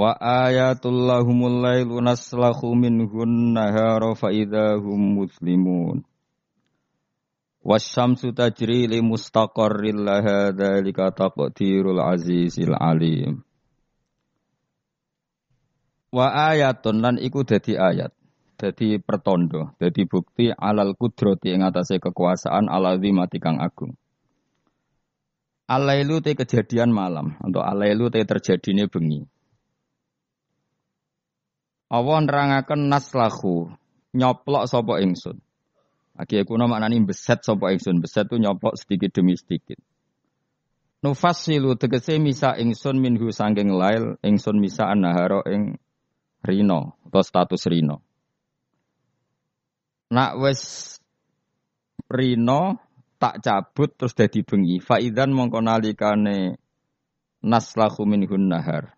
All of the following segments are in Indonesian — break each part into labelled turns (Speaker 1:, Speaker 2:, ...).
Speaker 1: Wa ayatul lahumul lailu naslahu minhun nahara fa idahum muslimun. Wasyamsu tajri li mustaqarril laha dzalika taqdirul azizil alim. Wa ayatun lan iku dadi ayat. Dadi pertondo, dadi bukti alal kudrati ing atase kekuasaan ala mati kang agung. Alailu te kejadian malam, atau alailu te terjadine bengi. Allah nerangaken naslahu, nyoplok sapa ingsun. Lagi kuno maknani beset sapa ingsun, beset tu nyoplok sedikit demi sedikit. Nufassilu tegese misa ingsun minhu sangking lail, ingsun misa anaharo ing rino atau status rino. Nak wes rino tak cabut terus dadi bengi. Faidan mongko nalikane naslahu minhun nahar.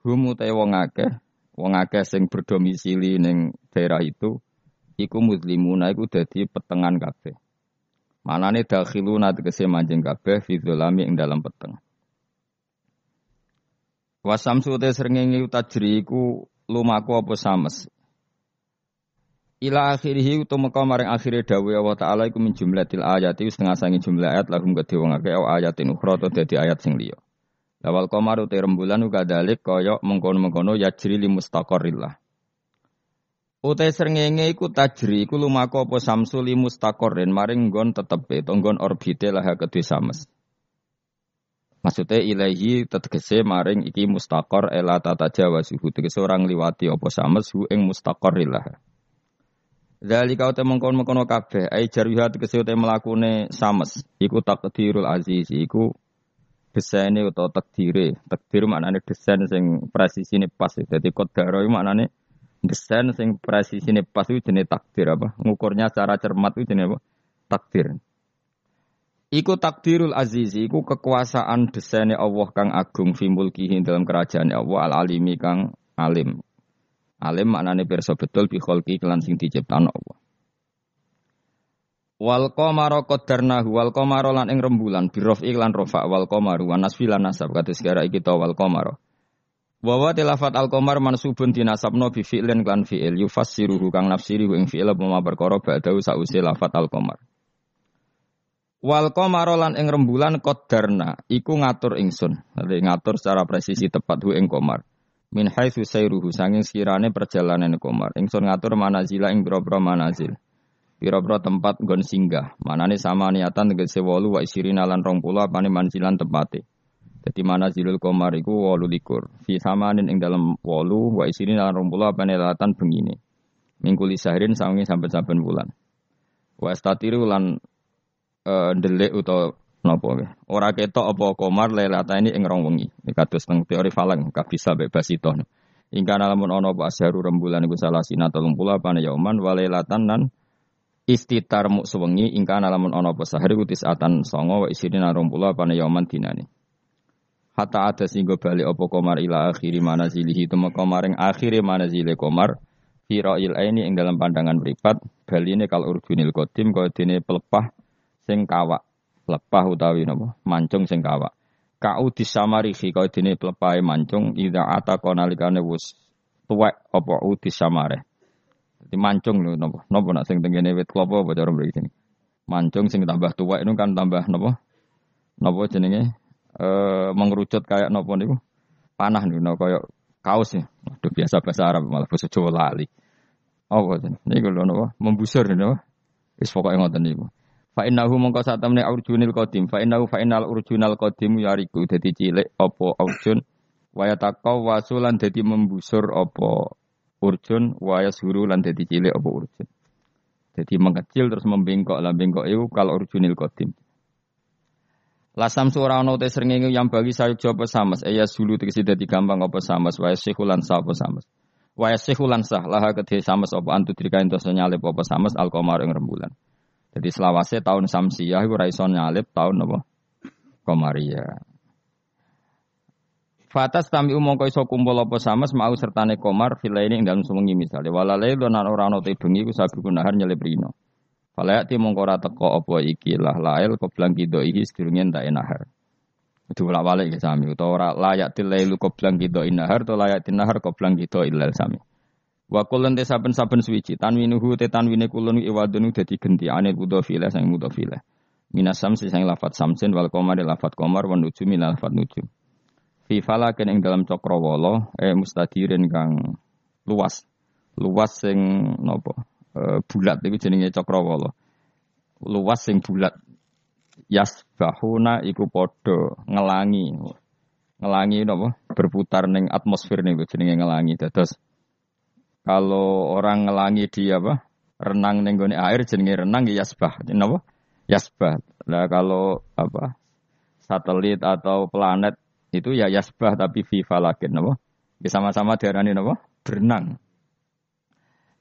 Speaker 1: Hum utai wong akeh wong akeh sing berdomisili ning daerah itu iku muslimuna iku dadi petengan kabeh. Manane dakhiluna tegese manjing kabeh fi dzulami ing dalam peteng. Wasamsu te srengenge tajri iku lumaku apa sames. Ila akhirih utu meka maring akhire dawuh Allah taala iku min jumlatil ayati setengah sangi jumlah ayat lahum kedhe wong akeh ayatin ukhra dadi ayat sing liya. Lawal komaru te rembulan uga dalik koyok mengkono-mengkono yajri li mustaqorrillah. Utai srengenge iku tajri iku lumaku apa samsu li mustaqorrin maring nggon tetepe tonggon orbite lah kedhe sames. Maksudnya ilahi tetegese maring iki mustaqor ela tata jawa suhu tegese orang liwati apa sames hu ing mustaqorrillah. Zalika uta mengkon-mengkono kabeh ai jarwiha tegese uta melakune sames iku takdirul aziz iku desainnya atau takdire. Takdir maknanya desain sing presisine pas. Jadi kodaro itu maknanya desain sing presisine pas itu jenis takdir apa? Ngukurnya secara cermat itu jenis apa? Takdir. Iku takdirul azizi, iku kekuasaan desainnya Allah kang agung fi mulkihi dalam kerajaan Allah al alimi kang alim. Alim maknanya perso betul bi kholqi kelan sing Allah. Wal qamara qaddarnahu wal qamara lan ing rembulan birof iklan rofa wal qamaru wa nasfi lan nasab kados gara iki to wal qamara. Wa tilafat al qamar mansubun dinasabno bi fi'lin lan fi'il yufassiruhu kang nafsiri ing fi'il apa perkara ba'dahu sause lafat al qamar. Wal qamara lan ing rembulan qaddarna iku ngatur ingsun. Dadi ngatur secara presisi tepat hu ing qamar. Min haitsu sayruhu sanging sekirane perjalanan qamar. Ingsun ngatur manazila ing boro-boro manazil. Piro-piro tempat gon singgah. Manane sama niatan tegese wolu wa isirina lan rong puluh apane manjilan tempate. Jadi mana zilul komar iku wolu likur. Fi samanin ing dalam wolu wa isirina lan rong puluh apane latan bengine. Mingkuli sahrin sawengi sampai saben bulan. Wa statiru lan uh, delik utawa napa nggih. Ora ketok apa komar lelata ini ing rong wengi. Kados teng teori falang kabisa bebas itu. Ingkana nalamun ono apa rembulan iku salah sina 30 apane yauman walelatan lan istitar muk sewengi ingkang lamun ana apa sahari utis atan songo wa isirin rompula pane yauman dinane. Hatta ada singgo bali apa komar ila akhiri manazilihi tumeka maring akhire manazile komar fi ra'il aini ing dalam pandangan mripat baline kal urjunil kaya dene pelepah sing kawak. Pelepah utawi napa? Mancung sing kawak. Kau disamarihi kaya dene pelepahe mancung ida ata konalikane wis tuwek apa udis samare di mancung lho nopo. Nopo nak sing tengene wit klopo apa cara mriki sini. Mancung sing tambah tua itu kan tambah nopo? Nopo jenenge? Eh mengerucut kayak nopo niku. Panah niku nopo kayak kaos ya. Waduh biasa bahasa Arab malah bahasa Jawa lali. Apa jenenge? Niku lho nopo? Membusur nopo? Wis pokoke ngoten niku. Fa innahu mongko sak temne urjunil qadim. Fa innahu fa innal urjunal qadim yariku dadi cilik apa urjun taqaw wasulan dadi membusur apa urjun waya suru lan dadi cilik apa urjun. Jadi mengecil terus membengkok lah bengkok itu kalau urjunil qadim. Lasam suara ono te srengenge yang bagi sayuk jopo samas eya sulu tegese dadi gampang apa samas wae sekulan sa apa samas. Wae sekulan sah laha kedhe samas apa antu trika entos nyalip apa samas al qamar ing rembulan. Jadi selawase tahun Samsiyah iku ra iso nyalip tahun apa? Komaria. Fatas tami umong iso kumpul apa samas mau sertane komar filaini ing dalem sewengi misale walalai lan ora ana bengi ku sabi gunahar nyelip rino. Falayak ti mongko ora teko apa iki lah lail koblang kido iki sedurunge entak nahar. Itu bolak balik ya sami utawa ora layak tilailu koblang kido inahar atau layak tinahar koblang kido ilal sami. Wa kulun te saben-saben suwiji tanwinuhu te tanwine kulun iwadunu dadi genti anil mudhofile sang mudhofile. Minas samsi sang lafat samsin wal komar lafat komar wa nujumi lafat nujum. Fi falakin ing dalam cakrawala eh mustadirin kang luas. Luas sing napa? uh, bulat itu jenenge cakrawala. Luas sing bulat. Yasbahuna iku padha ngelangi. Ngelangi napa? Berputar ning atmosfer niku jenenge ngelangi. Dados kalau orang ngelangi di apa? Renang ning gone air jenenge renang ya yasbah. Napa? Yasbah. Lah kalau apa? Satelit atau planet itu ya yasbah tapi fi falakin napa? Sama-sama diarani napa? Berenang.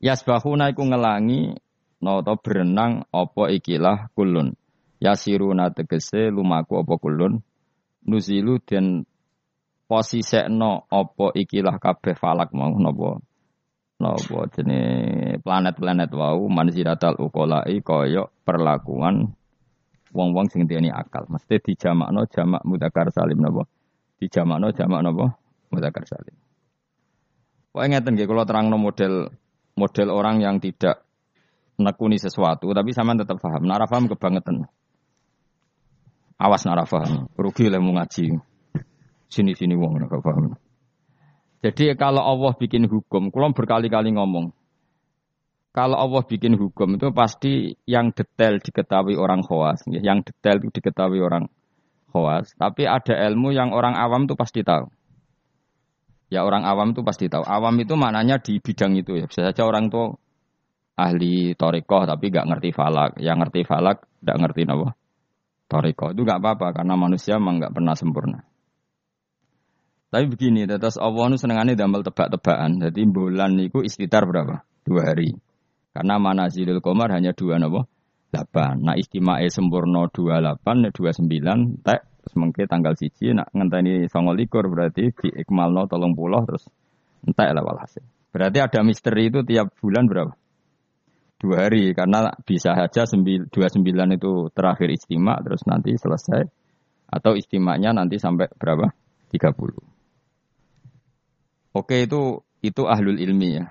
Speaker 1: Yasbahuna iku ngelangi noto berenang opo ikilah kulun. Yasiruna tegese lumaku opo kulun. Nuzilu den posisekno opo ikilah kabeh falak mau nopo nopo jene planet-planet wau manziratal ukolai koyo perlakuan wong-wong sing akal. Mesti dijamakno jamak mudakar salim nopo. Dijamakno jamak nopo mudakar salim. Wah ngeten nggih kula terangno model model orang yang tidak nekuni sesuatu, tapi sama tetap paham. Nara paham kebangetan. Awas nara paham. Rugi lah ngaji. Sini-sini wong nara paham. Jadi kalau Allah bikin hukum, kulon berkali-kali ngomong, kalau Allah bikin hukum itu pasti yang detail diketahui orang khawas, yang detail itu diketahui orang khawas. Tapi ada ilmu yang orang awam itu pasti tahu. Ya orang awam itu pasti tahu. Awam itu maknanya di bidang itu ya. Bisa saja orang tuh ahli torikoh tapi nggak ngerti falak. Yang ngerti falak nggak ngerti apa. Torikoh itu nggak apa-apa karena manusia memang nggak pernah sempurna. Tapi begini, terus Allah itu senengannya damel tebak-tebakan. Jadi bulan itu istitar berapa? Dua hari. Karena mana zilul komar hanya dua nopo? Nah istimewa sempurna dua delapan, dua sembilan, tek Semengke tanggal siji nak ngenteni songo likur berarti di ikmalno tolong pulau terus entek lah walhasil. Berarti ada misteri itu tiap bulan berapa? Dua hari karena bisa saja dua sembilan itu terakhir istimak terus nanti selesai atau istimanya nanti sampai berapa? Tiga puluh. Oke itu itu ahlul ilmi ya.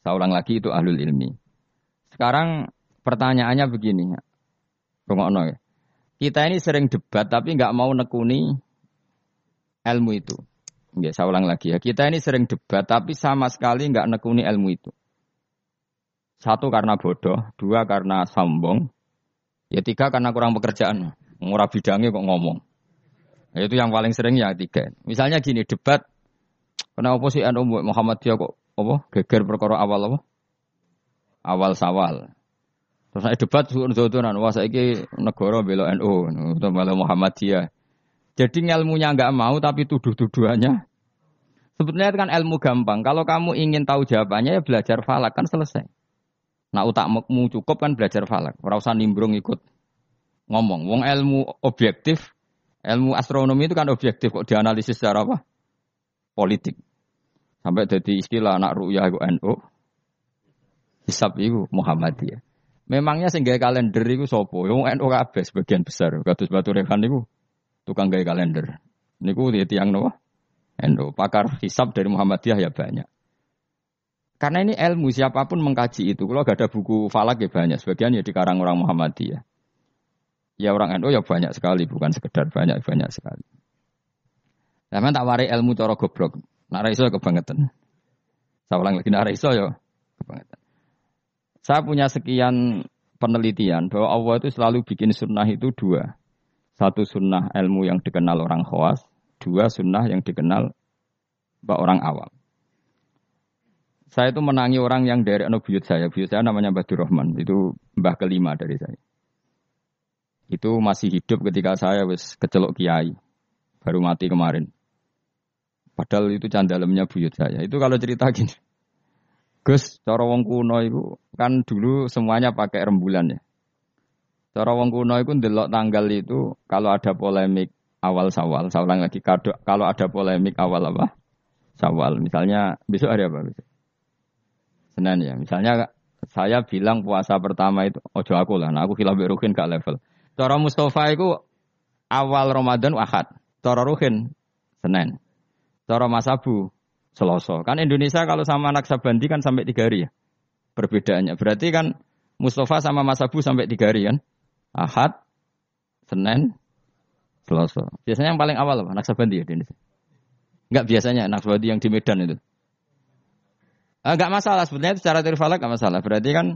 Speaker 1: Saya ulang lagi itu ahlul ilmi. Sekarang pertanyaannya begini. Ya. Kita ini sering debat tapi nggak mau nekuni ilmu itu. Ya, saya ulang lagi ya. Kita ini sering debat tapi sama sekali nggak nekuni ilmu itu. Satu karena bodoh, dua karena sombong, ya tiga karena kurang pekerjaan. Murah bidangnya kok ngomong. Ya, itu yang paling sering ya tiga. Misalnya gini debat, kenapa sih NU Muhammadiyah kok apa geger perkara awal apa? Awal sawal. Terus saya debat suun-suunan, wah saya ini negara bela NU, bela Muhammadiyah. Jadi ilmunya nggak mau tapi tuduh-tuduhannya. Sebetulnya itu kan ilmu gampang. Kalau kamu ingin tahu jawabannya ya belajar falak kan selesai. Nah utakmu cukup kan belajar falak. Usah nimbrung ikut ngomong. Wong ilmu objektif, ilmu astronomi itu kan objektif kok dianalisis secara apa? Politik. Sampai jadi istilah anak ru'yah itu NU. Hisab itu Muhammadiyah. Memangnya sing gawe kalender iku sapa? Wong NU kabeh sebagian besar. Kados Batu Rehan niku tukang gawe kalender. Niku dia tiang nopo? NU. Pakar hisab dari Muhammadiyah ya banyak. Karena ini ilmu siapa pun mengkaji itu. Kalau gak ada buku falak ya banyak. Sebagian ya dikarang orang Muhammadiyah. Ya orang NU ya banyak sekali, bukan sekedar banyak banyak sekali. Tapi tak warai ilmu cara goblok. Nak iso kebangetan. Saya lagi nak iso ya kebangetan. Saya punya sekian penelitian bahwa Allah itu selalu bikin sunnah itu dua. Satu sunnah ilmu yang dikenal orang khawas, dua sunnah yang dikenal orang awam. Saya itu menangi orang yang dari anak buyut saya. Buyut saya namanya Badur Rahman. Itu mbah kelima dari saya. Itu masih hidup ketika saya wis kecelok kiai. Baru mati kemarin. Padahal itu candalemnya buyut saya. Itu kalau cerita gini. Gus, cara wong kuno itu kan dulu semuanya pakai rembulan ya. Cara wong kuno itu ndelok tanggal itu kalau ada polemik awal sawal, ulang lagi kalau ada polemik awal apa? Sawal. Misalnya besok hari apa? Besok? Senin ya. Misalnya saya bilang puasa pertama itu ojo aku lah. Nah aku khilaf Ruhin gak level. Cara Mustafa itu awal Ramadan Ahad. Cara Ruhin Senin. Cara Mas Abu Selasa. Kan Indonesia kalau sama anak Sabandi kan sampai tiga hari ya. Perbedaannya. Berarti kan Mustafa sama Mas Abu sampai tiga hari kan. Ahad, Senin, Selasa. Biasanya yang paling awal? Anak Sabandi ya di Indonesia. Enggak biasanya anak Sabandi yang di Medan itu. Enggak ah, masalah sebetulnya secara teori falak enggak masalah. Berarti kan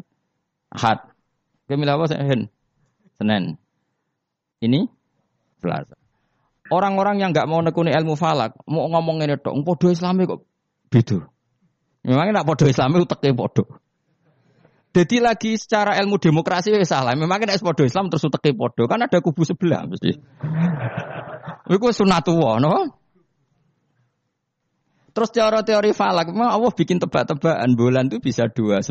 Speaker 1: Ahad. Kemilah apa? Senin. Ini Selasa. Orang-orang yang nggak mau nekuni ilmu falak, mau ngomong ini dong, podo Islami kok beda. Memangnya nak podo Islami uteknya podo. Jadi lagi secara ilmu demokrasi ya salah. Memangnya nak podo Islam terus uteknya podo, kan ada kubu sebelah mesti. Itu sunatullah, no? Terus teori-teori falak, memang Allah bikin tebak-tebakan bulan itu bisa 29,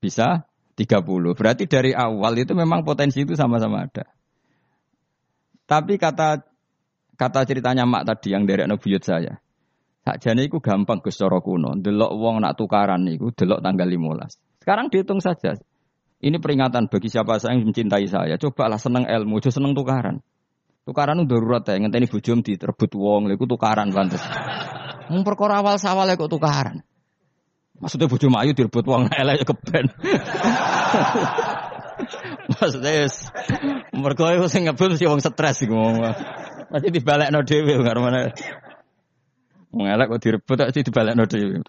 Speaker 1: bisa 30. Berarti dari awal itu memang potensi itu sama-sama ada. Tapi kata kata ceritanya mak tadi yang dari anak buyut saya. Sakjane iku gampang Gus cara kuno. Delok wong nak tukaran niku delok tanggal 15. Sekarang dihitung saja. Ini peringatan bagi siapa saya yang mencintai saya. Cobalah seneng ilmu, aja seneng tukaran. Tukaran itu darurat ya, ngenteni bojom diterbut wong, lha tukaran pantes. Mung perkara awal sawal kok tukaran. Maksudnya bojom ayu direbut wong elek ya keben. Maksudnya mergo iku sing ngebut mesti wong stres iku ngomong. Masih dibalekno dhewe karo mana. Wong elek kok direbut tak dibalekno dhewe.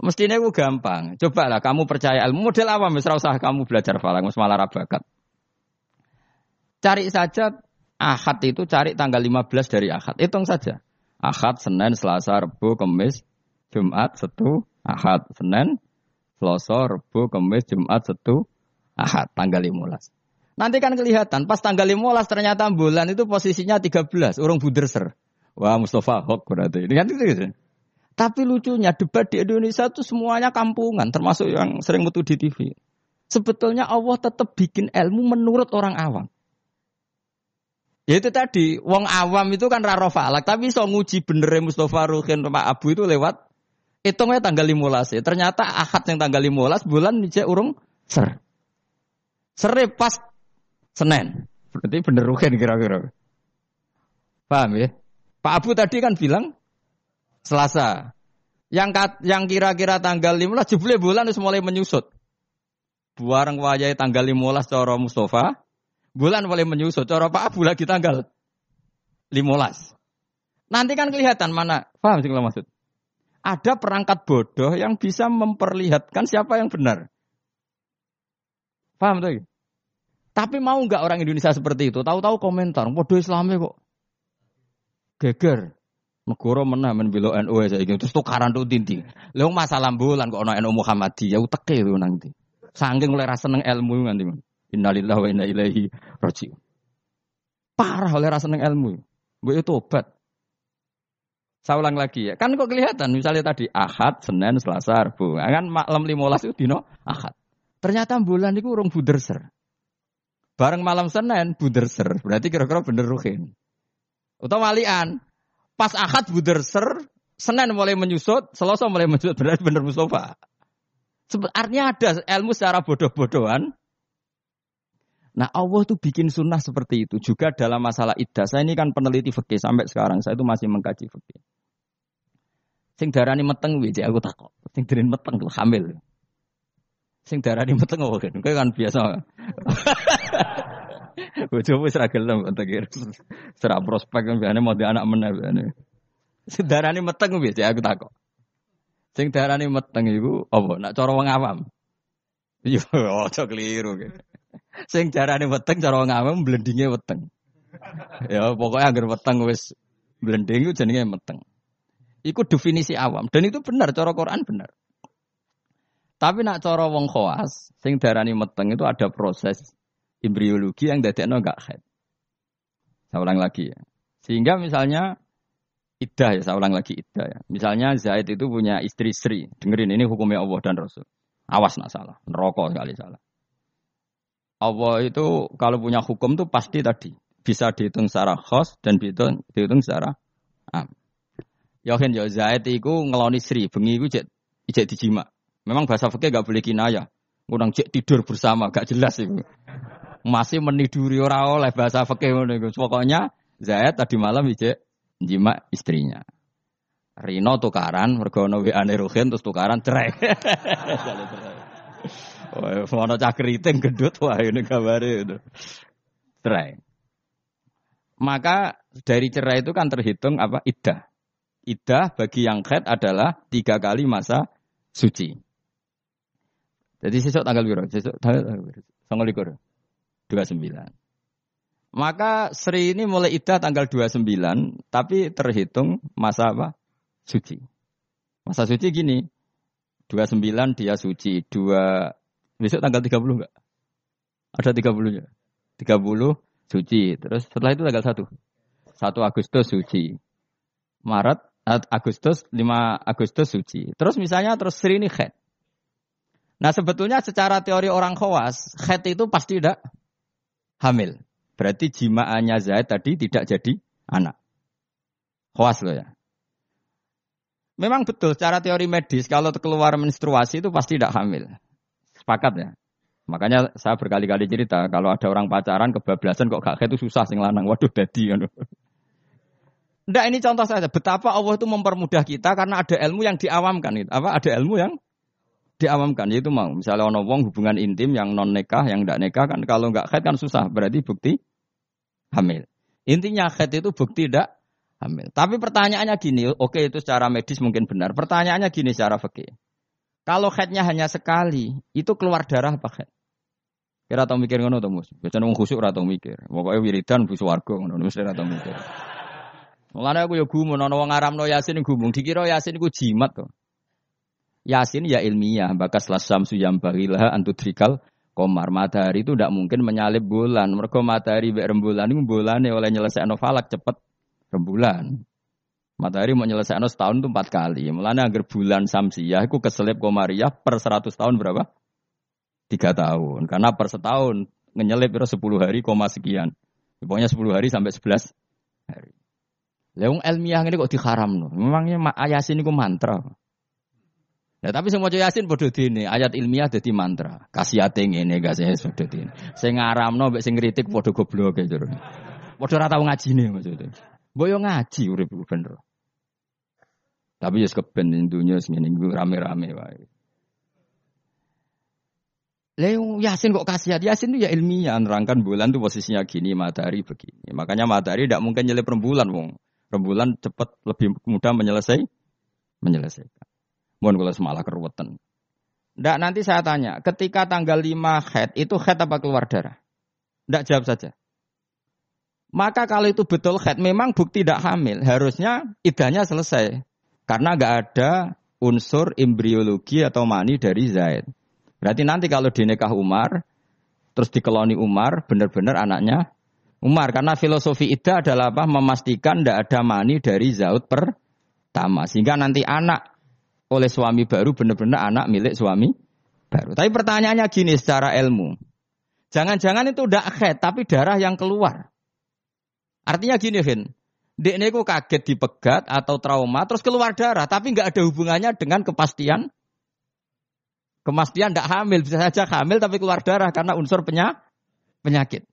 Speaker 1: Mestinya itu gampang. Coba lah kamu percaya ilmu model apa? Misal usah kamu belajar falang, malah rabakat. Cari saja Ahad itu cari tanggal 15 dari Ahad. Hitung saja. Ahad, Senin, Selasa, Rabu, Kamis, Jumat, Setu, Ahad, Senin, Selasa, Rabu, Kamis, Jumat, Setu, Ahad, tanggal 15. Nanti kan kelihatan, pas tanggal 15 ternyata bulan itu posisinya 13, urung buderser. Wah Mustafa Hok berarti. Ini kan itu gitu. Tapi lucunya debat di Indonesia itu semuanya kampungan, termasuk yang sering metu di TV. Sebetulnya Allah tetap bikin ilmu menurut orang awam. Ya itu tadi, wong awam itu kan raro falak, tapi so nguji bener Mustafa Ruhin Pak Abu itu lewat Hitungnya tanggal 15 ya. Ternyata ahad yang tanggal 15 bulan dijak urung ser. Sere pas Senin. Berarti bener rugen kira-kira. Paham ya? Pak Abu tadi kan bilang Selasa. Yang kat, yang kira-kira tanggal 15 jebule bulan harus mulai menyusut. Buareng wajah tanggal 15 cara Mustafa, bulan mulai menyusut. Cara Pak Abu lagi tanggal 15. Nanti kan kelihatan mana. Paham sih maksud? Ada perangkat bodoh yang bisa memperlihatkan siapa yang benar. Paham tuh? Tapi mau nggak orang Indonesia seperti itu? Tahu-tahu komentar, bodoh Islami kok. Geger. Negara menang membela NU saya gitu. Terus tukaran tuh tinti. Lalu masalah bulan kok ono NU Muhammadiyah uteke itu nanti. Sangking oleh rasa neng ilmu nanti. Innalillahi wa inna ilaihi. Parah oleh rasa neng ilmu. Gue itu obat. Saya ulang lagi ya. Kan kok kelihatan misalnya tadi Ahad, Senin, Selasa, Rabu. Nah, kan malam 15 itu dino Ahad. Ternyata bulan itu urung buderser. Bareng malam Senin buderser. Berarti kira-kira bener ruhin. Atau walian. Pas Ahad buderser, Senin mulai menyusut, Selasa mulai menyusut. Berarti bener Mustafa. Artinya ada ilmu secara bodoh-bodohan. Nah Allah tuh bikin sunnah seperti itu juga dalam masalah iddah. Saya ini kan peneliti fikih sampai sekarang saya itu masih mengkaji fikih. Sing darani meteng wiji aku takut. Sing darin meteng tuh hamil. Sing darani meteng oh kan, kan biasa. Bojo wis ra gelem kira Serap prospek kan biasane mau di anak meneh biasane. Sing darani meteng wiji aku takut. Sing darani meteng iku apa? Nak cara wong awam. Yo aja keliru gitu. Sing darani meteng cara wong awam blendinge weteng. Ya pokoknya agar weteng wis blending itu jenenge meteng. Itu definisi awam dan itu benar cara Quran benar. Tapi nak cara wong khawas, sing darani meteng itu ada proses embriologi yang dadekno enggak head. Saya ulang lagi ya. Sehingga misalnya iddah ya, saya ulang lagi iddah ya. Misalnya Zaid itu punya istri Sri. Dengerin ini hukumnya Allah dan Rasul. Awas nak salah, neraka sekali salah. Allah itu kalau punya hukum tuh pasti tadi bisa dihitung secara khos dan dihitung, dihitung secara am. Yakin ya Zaid itu ngeloni Sri, bengi itu cek cek dijima. Memang bahasa fikih gak boleh kinaya. Ngundang cek tidur bersama, gak jelas itu. Masih meniduri ora oleh bahasa fikih ngono Pokoknya Zaid tadi malam cek jima istrinya. Rino tukaran, mergo ono WA-ne terus tukaran cerai. Wah, ono cah keriting gendut wah ini kabare itu. Cerai. Maka dari cerai itu kan terhitung apa? Iddah. Iddah bagi yang khed adalah tiga kali masa suci. Jadi sesuk tanggal biru, sesuk tanggal tanggal likur, dua sembilan. Maka Sri ini mulai iddah tanggal 29, tapi terhitung masa apa? Suci. Masa suci gini, 29 dia suci, dua Besok tanggal 30 enggak? Ada 30 ya? 30 suci. Terus setelah itu tanggal 1. 1 Agustus suci. Maret, Agustus, 5 Agustus suci. Terus misalnya terus Sri ini khed. Nah sebetulnya secara teori orang khawas, khed itu pasti tidak hamil. Berarti jimaannya Zaid tadi tidak jadi anak. Khawas loh ya. Memang betul secara teori medis kalau keluar menstruasi itu pasti tidak hamil. Sepakat ya. Makanya saya berkali-kali cerita kalau ada orang pacaran kebablasan kok gak itu susah sing lanang. Waduh dadi Ndak ini contoh saja betapa Allah itu mempermudah kita karena ada ilmu yang diawamkan itu. Apa ada ilmu yang diawamkan yaitu mau misalnya ono wong hubungan intim yang non nikah yang ndak nikah kan kalau nggak khed kan susah berarti bukti hamil. Intinya khed itu bukti tidak hamil. Tapi pertanyaannya gini, oke itu secara medis mungkin benar. Pertanyaannya gini secara fikih. Kalau headnya hanya sekali, itu keluar darah apa head? Kira tau mikir ngono to, Mus? Biasane wong khusuk mikir. Pokoke wiridan bu swarga ngono, mesti ora tau mikir. Mulane aku ya gumun ana wong ngaramno Yasin gumung, dikira Yasin iku jimat to. Yasin ya ilmiah, bakas lasam suyam bagilah antudrikal komar matahari itu tidak mungkin menyalip bulan. Mereka matahari be rembulan bulan oleh nyelesaikan falak cepet rembulan. Matahari mau nyelesaikan setahun itu empat kali. Mulanya agar bulan Samsiah itu keselip Komariah per seratus tahun berapa? Tiga tahun. Karena per setahun ngenyelip itu sepuluh hari koma sekian. Pokoknya sepuluh hari sampai sebelas hari. Leung ilmiah ini kok diharam loh. Memangnya Yasin itu mantra. Ya tapi semua Yasin bodoh ini ayat ilmiah jadi mantra. Kasih ini gak sih bodoh ini. Saya ngaram no, sing ngeritik bodoh goblok gitu. Bodoh rata ngaji nih maksudnya. Boyo ngaji urip bener. Tapi ya keben dunia segini rame-rame wae. Leung Yasin kok kasihan? Yasin itu ya ilmiah nerangkan bulan tuh posisinya gini, matahari begini. Makanya matahari tidak mungkin nyelip rembulan, wong. Rembulan cepat lebih mudah menyelesai menyelesaikan. Mohon kalau semalah keruwetan. Ndak nanti saya tanya, ketika tanggal 5 head itu head apa keluar darah? Ndak jawab saja. Maka kalau itu betul head, memang bukti tidak hamil. Harusnya idahnya selesai. Karena nggak ada unsur embriologi atau mani dari Zaid. Berarti nanti kalau di nikah Umar, terus dikeloni Umar, benar-benar anaknya Umar. Karena filosofi itu adalah apa? Memastikan tidak ada mani dari Zaud pertama. Sehingga nanti anak oleh suami baru benar-benar anak milik suami baru. Tapi pertanyaannya gini secara ilmu. Jangan-jangan itu tidak head, tapi darah yang keluar. Artinya gini, Vin. Dek niku kaget dipegat atau trauma terus keluar darah, tapi nggak ada hubungannya dengan kepastian. Kemastian tidak hamil, bisa saja hamil tapi keluar darah karena unsur penyakit.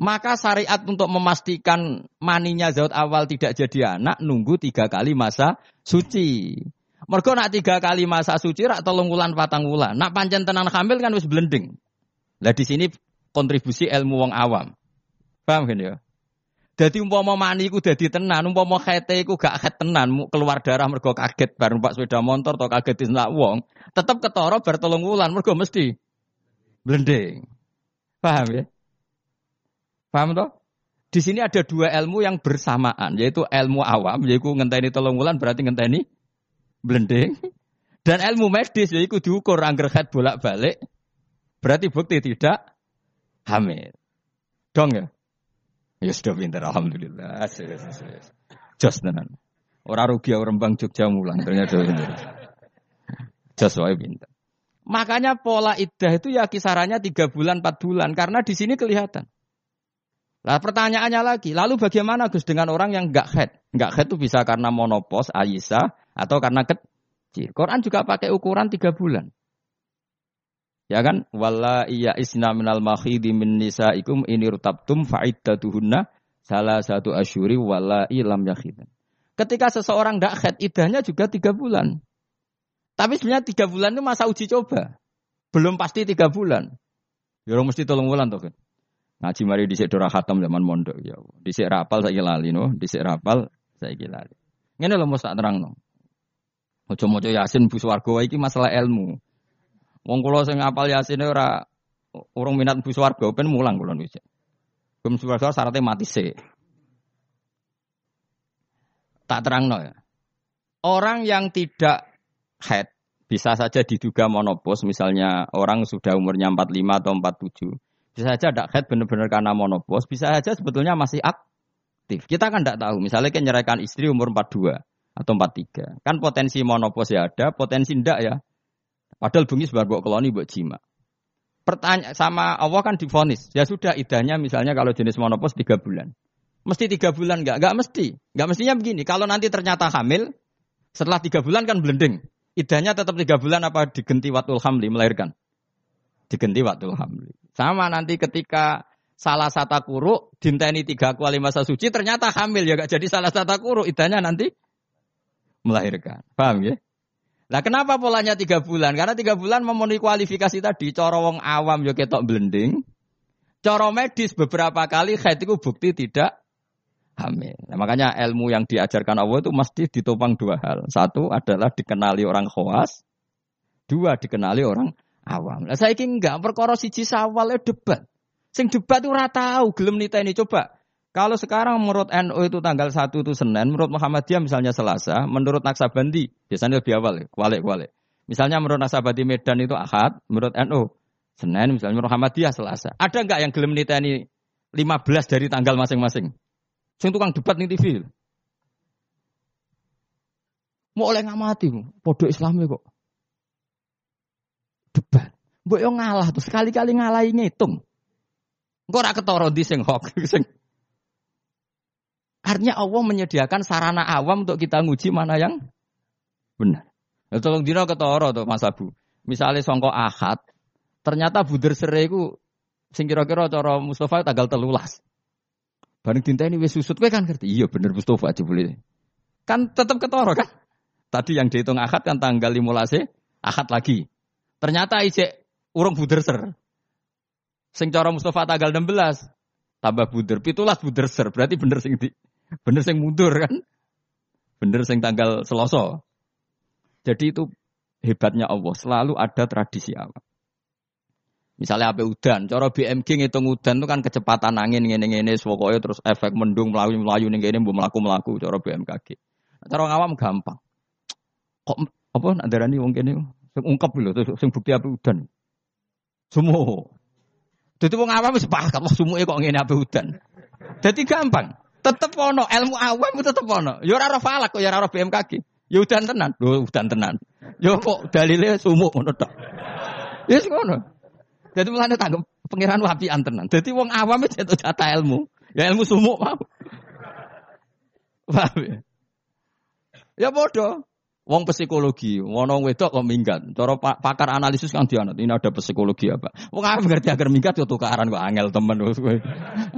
Speaker 1: Maka syariat untuk memastikan maninya zaut awal tidak jadi anak nunggu tiga kali masa suci. Mergo nak tiga kali masa suci rak tolong wulan patang wulan. Nak pancen tenan hamil kan wis blending. Lah di sini kontribusi ilmu wong awam. Paham kan ya? Jadi umpama mani iku dadi tenan, umpama khete iku gak khet tenan, keluar darah mergo kaget bareng Pak sepeda motor atau kaget disentak wong, tetep ketara bar telung wulan mergo mesti blending. Paham ya? Paham toh? Di sini ada dua ilmu yang bersamaan, yaitu ilmu awam, yaitu ngenteni telung wulan berarti ngenteni blending. Dan ilmu medis ya ikut diukur angger head bolak-balik. Berarti bukti tidak hamil. Dong ya? Ya sudah pinter alhamdulillah. Jos tenan. Orang rugi orang Rembang Jogja mulang ternyata pinter. Jos wae pinter. Makanya pola iddah itu ya kisarannya tiga bulan, empat bulan. Karena di sini kelihatan. Lah pertanyaannya lagi, lalu bagaimana Gus dengan orang yang nggak head? Nggak head itu bisa karena monopos, Aisyah, atau karena kecil. Quran juga pakai ukuran tiga bulan. Ya kan? Walla iya isna minal mahidi min nisaikum ini rutabtum fa'iddatuhunna salah satu asyuri walla ilam yakhidan. Ketika seseorang nggak head, idahnya juga tiga bulan. Tapi sebenarnya tiga bulan itu masa uji coba. Belum pasti tiga bulan. Ya mesti tolong bulan tuh kan. Ngaji mari di dora khatam zaman mondok ya. Dhisik rapal saya lali no, dhisik rapal saya lali. Ngene lho mesti terang no. Ojo mojo Yasin bu swarga iki masalah ilmu. Wong kula sing ngapal Yasin ora urung minat bu swarga ben mulang kula dhisik. Bum swarga syaratnya mati sih. Tak terang no ya. Orang yang tidak head bisa saja diduga monopos, misalnya orang sudah umurnya 45 atau 47 bisa saja tidak head benar-benar karena monopos, bisa saja sebetulnya masih aktif. Kita kan tidak tahu. Misalnya kan nyerahkan istri umur 42 atau 43. Kan potensi monopos ya ada, potensi tidak ya. Padahal bunyi sebar buat koloni buat jima. Pertanyaan sama Allah kan difonis. Ya sudah idahnya misalnya kalau jenis monopos 3 bulan. Mesti tiga bulan enggak? Enggak mesti. Enggak mestinya begini. Kalau nanti ternyata hamil, setelah tiga bulan kan blending. Idahnya tetap tiga bulan apa digenti watul hamli melahirkan? Digenti watul hamli. Sama nanti ketika salah satu kuru dinteni tiga kuali masa suci ternyata hamil ya gak jadi salah satu kuru idahnya nanti melahirkan. Paham ya? Nah kenapa polanya tiga bulan? Karena tiga bulan memenuhi kualifikasi tadi. Coro wong awam yo ketok blending. Coro medis beberapa kali haid itu bukti tidak hamil. Nah, makanya ilmu yang diajarkan Allah itu mesti ditopang dua hal. Satu adalah dikenali orang khawas. Dua dikenali orang awam. Lah saiki enggak perkara siji sawal debat. Sing debat ora tahu gelem ini coba. Kalau sekarang menurut NU itu tanggal 1 itu Senin, menurut Muhammadiyah misalnya Selasa, menurut Naksabandi biasanya lebih awal, kualik-kualik. Misalnya menurut Naksabandi Medan itu Ahad, menurut NU Senin, misalnya menurut Muhammadiyah Selasa. Ada enggak yang gelem ini 15 dari tanggal masing-masing? Sing tukang debat nih TV. Mau oleh ngamati, podo Islamnya kok debat. Mbok yo ngalah tuh sekali-kali ngalahi ngitung. Engko ora ketara di sing hok sing Artinya Allah menyediakan sarana awam untuk kita nguji mana yang benar. Nah, tolong dino ketara tuh Mas Abu. Misalnya songko ahad, ternyata buder sere iku sing kira-kira cara Mustafa tanggal telulas. Bareng tinta ini wis susut kowe kan ngerti. Iya bener Mustafa aja boleh. Kan tetap ketara kan. Tadi yang dihitung ahad kan tanggal 15 ahad lagi. Ternyata ijek urung buder ser. Sing cara Mustafa tanggal 16 tambah buder, pitulas buder ser. Berarti bener sing di, bener sing mundur kan? Bener sing tanggal Selasa. Jadi itu hebatnya Allah, selalu ada tradisi awal. Misalnya apa udan, cara BMG ngitung udan itu kan kecepatan angin ngene-ngene pokoknya terus efek mendung melayu-melayu ning kene mbok mlaku-mlaku cara BMKG. Cara ngawam gampang. Kok apa nak darani wong kene Sing ungkap lho, sing bukti api udan. Sumu. Dadi wong awam wis sepakat Allah sumuke kok ngene api udan. Dadi gampang. Tetep ono ilmu awam tetep ono. Ya ora ora falak kok ya ora BMKG. Ya udan tenan. Lho udan tenan. Ya kok dalile sumuk ngono tok. Wis ngono. Dadi mulane tanggep pangeran wapian tenan. Dadi wong awam wis jatuh jatah ilmu. Ya ilmu sumuk mau. Paham ya? Ya bodoh. Wong psikologi, wono wedok kok minggat. Cara pakar analisis kan dianut. Ini ada psikologi apa? Wong apa ngerti agar minggat yo tukaran kok angel temen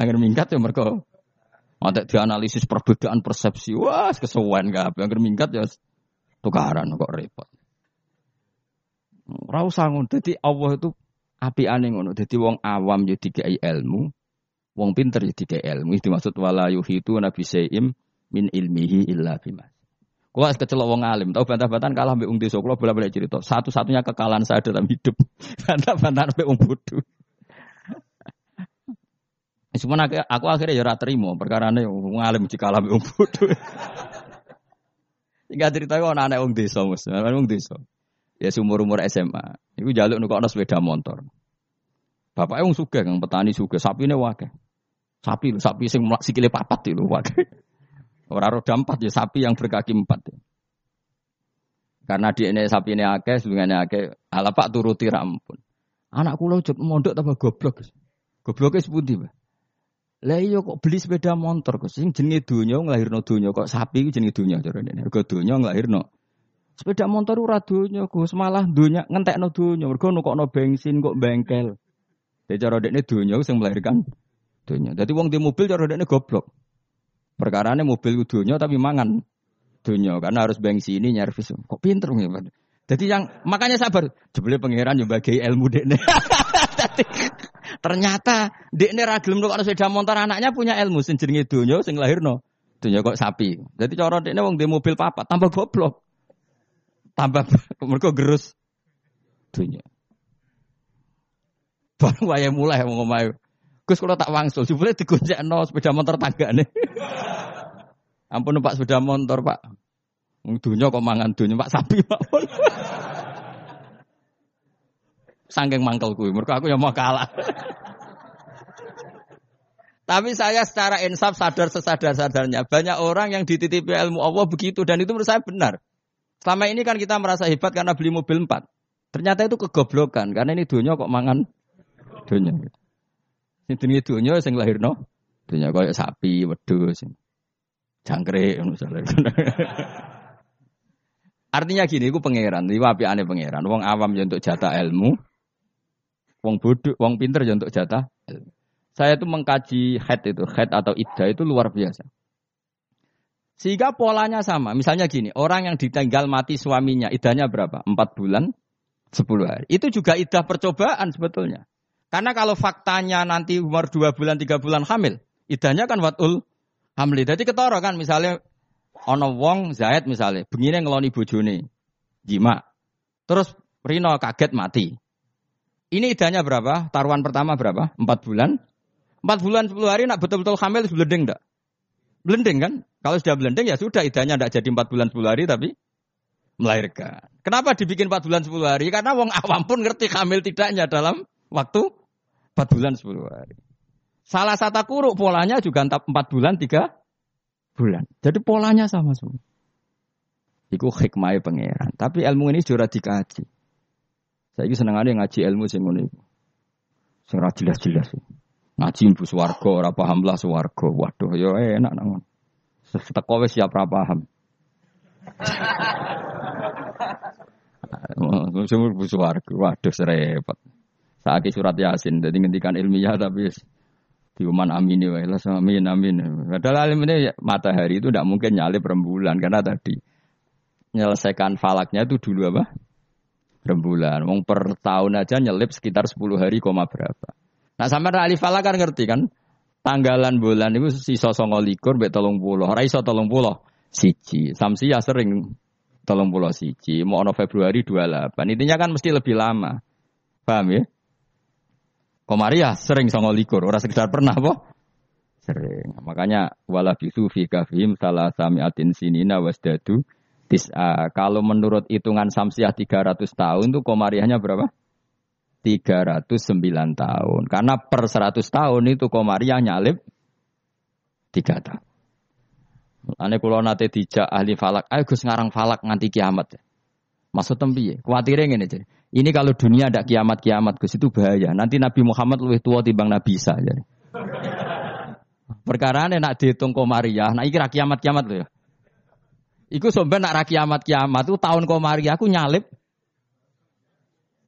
Speaker 1: Agar minggat yo mergo ada dianalisis perbedaan persepsi. Wah, kesuwen gak apa. Agar minggat ya tukaran kok repot. Ora usah ngono. Dadi Allah itu api aneh ngono. Dadi wong awam yo dikai ilmu, wong pinter yo dikai ilmu. Itu maksud wala yuhitu nabi sayyim min ilmihi illa bima. Kulo kecelok wong alim, tahu bantah-bantahan kalah mbek wong desa. Kulo bolak-balik cerita. Satu-satunya kekalahan saya dalam hidup. Bantah-bantahan mbek wong bodoh. Cuma aku, aku akhirnya ya terima perkara ini wong alim mesti kalah mbek wong bodoh. Hingga cerita kok anak-anak wong desa, Mas. Wong desa. Ya seumur-umur SMA. Iku jaluk nukokno sepeda motor. Bapaknya wong sugih kang petani sugih, sapine wae. Sapi lho, sapi sing sikile papat itu wae. Ora roda empat ya sapi yang berkaki empat. Ya. Karena di ini sapi ini akeh, sebenarnya akeh. Ala pak turuti rampun. Anak kulo cut mondok tambah goblok. Gobloknya sepundi, Pak? Lah iya kok beli sepeda motor kok sing jenenge donya nglahirno donya kok sapi ku jenenge donya cara dene. Mergo donya nglahirno. Sepeda motor ora donya Gus, malah donya ngentekno donya. Mergo nukokno bensin kok bengkel. Jadi cara dekne donya sing melahirkan donya. Dadi wong di mobil cara dekne goblok. Perkarane mobil donya tapi mangan donya karena harus bensin ini nyervis. Kok pinter Pak? Jadi yang makanya sabar. Jebule pangeran yo bagi ilmu dekne. ternyata dekne ra gelem kok sepeda motor anaknya punya ilmu sing jenenge donya sing lahirno. Donya kok sapi. Jadi cara dekne wong di mobil papat tambah goblok. Tambah mergo gerus donya. Baru wae mulai ngomong Gus kalau tak wangsul, jebule digonjekno sepeda motor tanggane. Ampun Pak sepeda motor, Pak. Dunya kok mangan dunya Pak sapi Pak. Sangking mangkel kuwi, aku yang mau kalah. Tapi saya secara insaf sadar sesadar-sadarnya. Banyak orang yang dititipi ilmu Allah begitu dan itu menurut saya benar. Selama ini kan kita merasa hebat karena beli mobil empat. Ternyata itu kegoblokan karena ini dunia kok mangan dunia. Ini dunia dunia yang lahir no. Dunia kayak sapi, wedus, jangkrik. Artinya gini, aku pangeran, ini api aneh pangeran. Wong awam ya untuk jatah ilmu, wong bodoh, wong pinter ya untuk jatah ilmu. Saya itu mengkaji head itu, head atau iddah itu luar biasa. Sehingga polanya sama. Misalnya gini, orang yang ditinggal mati suaminya, idahnya berapa? Empat bulan, sepuluh hari. Itu juga idah percobaan sebetulnya. Karena kalau faktanya nanti umur dua bulan, tiga bulan hamil, idahnya kan watul hamli. Jadi ketoro kan, misalnya Ono wong Zaid misalnya, begini ngeloni bojone, jima. Terus Rino kaget mati. Ini idahnya berapa? Taruhan pertama berapa? Empat bulan. Empat bulan sepuluh hari nak betul-betul hamil blending enggak? Blending kan? Kalau sudah blending ya sudah idahnya enggak jadi empat bulan sepuluh hari tapi melahirkan. Kenapa dibikin empat bulan sepuluh hari? Karena wong awam pun ngerti hamil tidaknya dalam waktu empat bulan sepuluh hari. Salah satu kuruk polanya juga empat bulan tiga bulan. Jadi polanya sama semua. Iku hikmah pangeran. Tapi ilmu ini sudah dikaji. Saya ini seneng ada ngaji ilmu sing ngono iku. Sing jelas-jelas. Ngaji ibu swarga, ora paham lah swarga. Waduh, yo enak nang. Seteko wis siap ora paham. Sumur bu swarga. Waduh serepet. Saiki surat Yasin, jadi ngendikan ilmiah tapi Diuman amin ya lah amin amin. Padahal alim ini ya, matahari itu tidak mungkin nyalip rembulan karena tadi menyelesaikan falaknya itu dulu apa? Rembulan. Wong per tahun aja nyelip sekitar 10 hari koma berapa. Nah sama ahli falak kan ngerti kan? Tanggalan bulan itu sisa songo likur bet tolong puluh. Ora iso tolong puluh. Siji. Samsi ya sering tolong puluh siji. Mau ono Februari 28. Intinya kan mesti lebih lama. Paham ya? Komaria sering songo likur, orang sekedar pernah boh. Sering. Makanya wala bisu fi kafim salah samiatin sinina wasdadu tis'a. Kalau menurut hitungan samsiah 300 tahun tuh komariahnya berapa? 309 tahun. Karena per 100 tahun itu komariah nyalip 3 tahun. Ane kulo nate dijak ahli falak, ayo Gus ngarang falak nganti kiamat. Maksud tempi ya, khawatirnya ngene jadi. Ini kalau dunia ada kiamat-kiamat ke situ bahaya. Nanti Nabi Muhammad lebih tua timbang Nabi Isa. Jadi. Perkara ini nak dihitung komariah, nah iki kiamat-kiamat loh ya. Iku somben nak kiamat-kiamat itu tahun komariah aku nyalip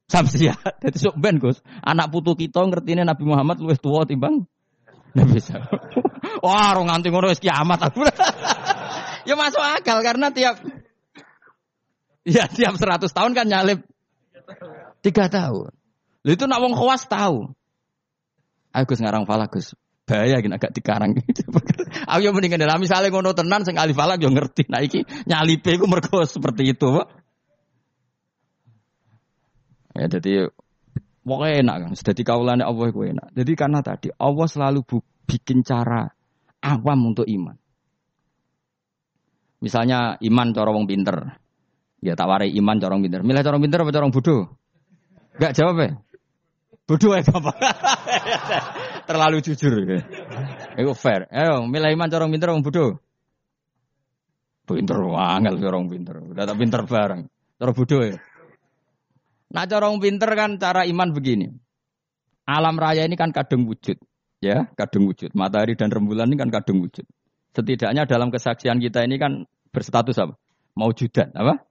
Speaker 1: Samsia. Jadi somben Gus, anak putu kita ngerti ini Nabi Muhammad lebih tua timbang Nabi Isa. Wah, orang nganti ngono kiamat aku. ya masuk akal karena tiap ya tiap 100 tahun kan nyalip Tiga tahun. Lalu itu nak wong khawas tahu. Aku ngarang falak Gus. Bahaya gini agak dikarang. Aku yang mendingan dalam misalnya ngono tenan sing alif falak yo ngerti. Nah iki nyalipe mergo seperti itu, Pak. Ya jadi pokoknya enak kan. Jadi kaulane Allah itu enak. Jadi karena tadi Allah selalu bikin cara awam untuk iman. Misalnya iman cara wong pinter. Ya tak warai iman corong pinter. Milih corong pinter apa corong bodoh? Enggak jawab ya? Bodoh ya Bapak. Terlalu jujur. Ya. Itu fair. Ayo, milih iman corong pinter apa bodoh? Pinter wangel corong pinter. Udah tak pinter bareng. Corong bodoh ya. Nah corong pinter kan cara iman begini. Alam raya ini kan kadung wujud. Ya, kadung wujud. Matahari dan rembulan ini kan kadung wujud. Setidaknya dalam kesaksian kita ini kan berstatus apa? Maujudan, apa?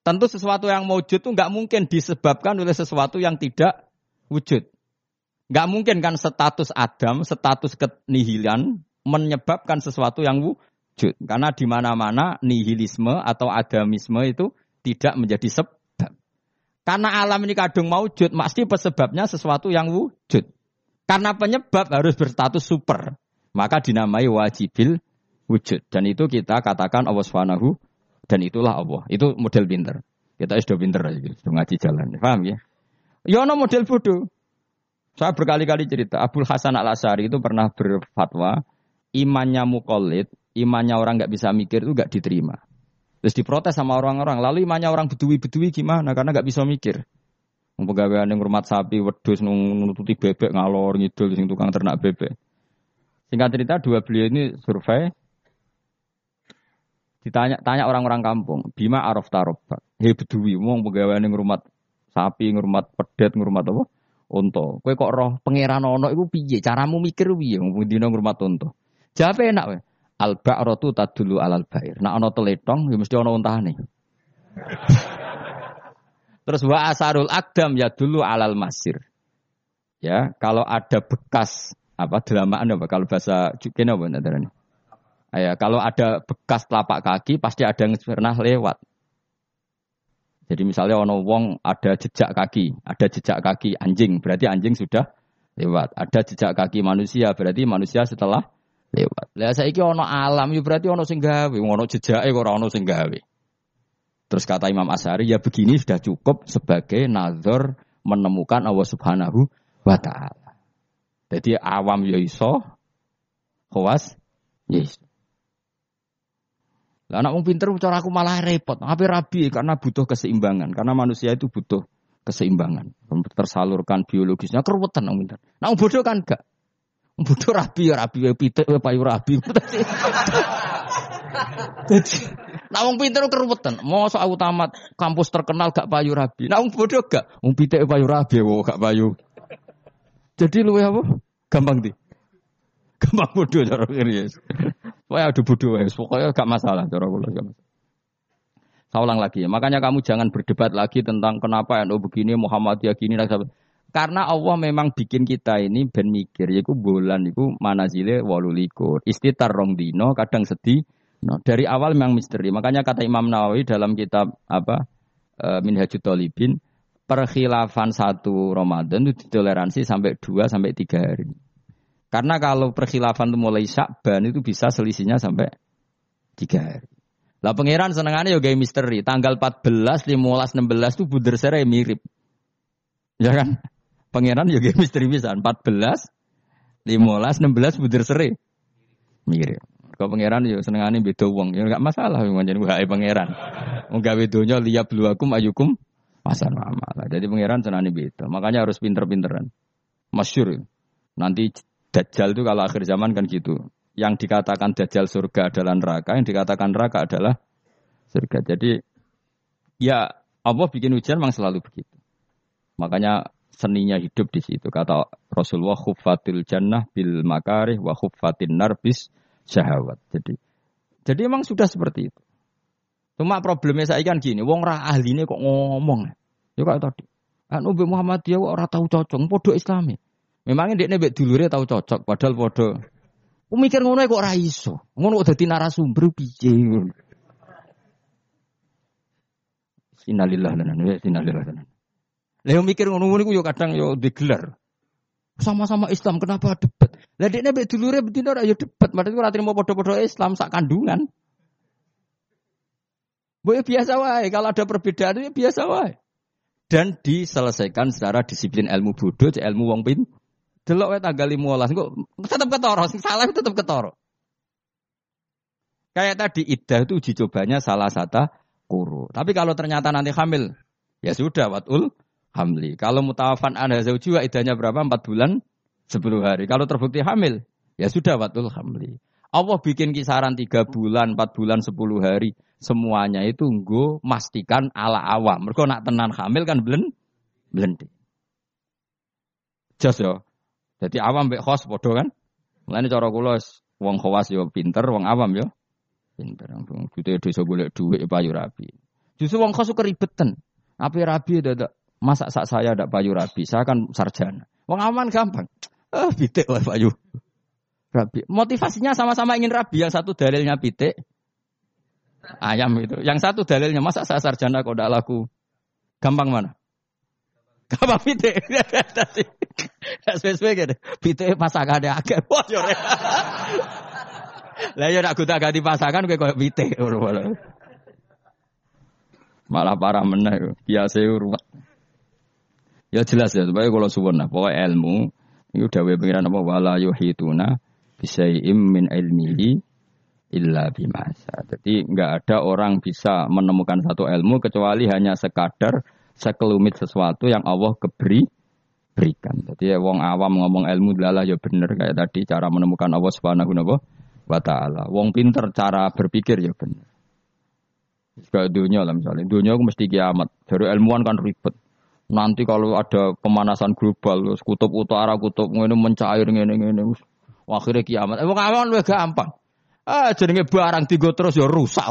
Speaker 1: Tentu sesuatu yang wujud itu nggak mungkin disebabkan oleh sesuatu yang tidak wujud. Nggak mungkin kan status Adam, status kenihilan menyebabkan sesuatu yang wujud. Karena di mana-mana nihilisme atau adamisme itu tidak menjadi sebab. Karena alam ini kadung wujud, pasti pesebabnya sesuatu yang wujud. Karena penyebab harus berstatus super. Maka dinamai wajibil wujud. Dan itu kita katakan Allah Subhanahu dan itulah Allah. Itu model pinter. Kita sudah pinter aja, sudah ngaji jalan. Paham ya? Ya model bodoh. Saya berkali-kali cerita, Abdul Hasan al Asari itu pernah berfatwa, imannya mukolid, imannya orang nggak bisa mikir itu nggak diterima. Terus diprotes sama orang-orang. Lalu imannya orang bedui-bedui gimana? Karena nggak bisa mikir. Pegawaian yang rumah sapi, wedus, nututi bebek, ngalor, ngidul, sing tukang ternak bebek. Singkat cerita, dua beliau ini survei, Ditanya tanya orang-orang kampung, Bima Araf Tarobak. Hei bedui, wong pegawai rumah sapi, ngurmat pedet, ngurmat apa? Unta. Kowe kok roh pangeran ono iku piye? Caramu mikir piye wong dina ngurmat unta? Jawab enak wae. Al ba'ratu tadulu alal bair. Nak ana teletong ya mesti ana untane. Terus wa asarul akdam ya dulu alal masir. Ya, kalau ada bekas apa dramaan apa kalau bahasa kene apa Ya, kalau ada bekas telapak kaki pasti ada yang pernah lewat. Jadi misalnya ono wong ada jejak kaki, ada jejak kaki anjing, berarti anjing sudah lewat. Ada jejak kaki manusia, berarti manusia setelah lewat. Lah saiki ono alam, ya berarti ono sing gawe, ono jejake ora ono sing. Terus kata Imam Asyari, ya begini sudah cukup sebagai nazar menemukan Allah Subhanahu wa taala. Jadi awam ya iso, khawas ya. Lah anak wong pinter cara aku malah repot. Apa rabi karena butuh keseimbangan. Karena manusia itu butuh keseimbangan. Tersalurkan biologisnya keruwetan wong pinter. Nah bodoh kan enggak. Bodoh rabi ya rabi ya pitik ya payu rabi. Jadi Nah wong pinter keruwetan. Mau soal tamat kampus terkenal gak payu rabi. Nah wong bodoh gak. Wong pitik payu rabi wong gak payu. Jadi lu apa? Gampang di. Gampang bodoh cara kiri. Wah ada bodoh ya, pokoknya gak masalah cara gak masalah. Saya ulang lagi ya, makanya kamu jangan berdebat lagi tentang kenapa NU begini, Muhammadiyah gini, karena Allah memang bikin kita ini ben mikir, yaitu bulan itu manazile walulikur, istitar rong dino, kadang sedih. No, dari awal memang misteri. Makanya kata Imam Nawawi dalam kitab apa e, Minhajut Talibin, perkhilafan satu Ramadan itu ditoleransi sampai dua sampai tiga hari. Karena kalau perkhilafan itu mulai Syakban itu bisa selisihnya sampai tiga hari. Lah pangeran senengannya juga misteri. Tanggal 14, 15, 16 itu buder serai mirip. Ya kan? Pangeran juga misteri bisa. 14, 15, 16 buder serai mirip. Kalau pangeran ya senengannya beda uang. Ya enggak masalah. Jadi wae pangeran. Enggak bedonya liap luakum ayukum pasar malah. Jadi pangeran senengannya beda. Makanya harus pinter-pinteran. Masyur. Nanti Dajjal itu kalau akhir zaman kan gitu. Yang dikatakan Dajjal surga adalah neraka, yang dikatakan neraka adalah surga. Jadi ya Allah bikin hujan memang selalu begitu. Makanya seninya hidup di situ. Kata Rasulullah khuffatil jannah bil makarih wa khuffatin narbis syahawat. Jadi jadi emang sudah seperti itu. Cuma problemnya saya kan gini, wong ra ahline kok ngomong. Ya kayak tadi. Anu Muhammadiyah kok ora tahu cocok, podo Islami. Memangnya dia nebek dulure tahu cocok, padahal podo. Mikir ngono kok ora iso. Ngono kok dadi narasumber piye ngono. Sinalillah tenan, ya sinalillah tenan. Lah mikir ngono niku yo kadang yo digelar. Sama-sama Islam kenapa debat? Lah dekne mbek dulure betina ora yo debat, padahal ora trimo padha-padha Islam sak kandungan. Boleh biasa wae, kalau ada perbedaan itu biasa wae. Dan diselesaikan secara disiplin ilmu bodoh, ilmu wong pin, Delok wae tanggal 15 kok tetep ketoro, sing salah tetep ketoro. Kayak tadi iddah itu uji cobanya salah satu kuru. Tapi kalau ternyata nanti hamil, ya sudah watul hamli. Kalau mutawafan ada zaujiwa idahnya berapa? Empat bulan, sepuluh hari. Kalau terbukti hamil, ya sudah watul hamli. Allah bikin kisaran tiga bulan, empat bulan, sepuluh hari. Semuanya itu nggo mastikan ala awam. Mereka nak tenan hamil kan belen, belendi. Jas ya. Jadi awam mbek khos bodoh kan? Mulane cara kula wong khawas yo pinter, wong awam yo pinter. Kita desa golek dhuwit payu rabi. Justru wong khos keribetan. Apa rabi dadak masa sak saya ndak payu rabi, saya kan sarjana. Wong aman gampang. Ah, pitik wae payu. Rabi. Motivasinya sama-sama ingin rabi. Yang satu dalilnya pitik, ayam itu. Yang satu dalilnya masa saya sarjana kok ndak laku. Gampang mana? Gampang pitik. Sesuai gitu. Pitik pasangan ada agak. Wah, Lah ya nak gonta ganti pasangan kowe koyo pitik Malah parah meneh biasa ruwet. Ya jelas ya, supaya kalau suwun nah, pokoknya ilmu itu dawe pengiran apa wala yuhituna bisai'im min ilmihi illa bimasa. Jadi nggak ada orang bisa menemukan satu ilmu kecuali hanya sekadar sekelumit sesuatu yang Allah keberi berikan. Jadi ya, wong awam ngomong ilmu adalah ya bener kayak tadi cara menemukan Allah Subhanahu wa taala. Wong pinter cara berpikir ya bener. Kayak dunia lah misalnya. Dunia aku mesti kiamat. Dari ilmuwan kan ribet. Nanti kalau ada pemanasan global, kutub utara, kutub ini mencair ini ini, akhirnya kiamat. Emang aman lebih gampang. Ah, jadi barang tiga terus ya rusak.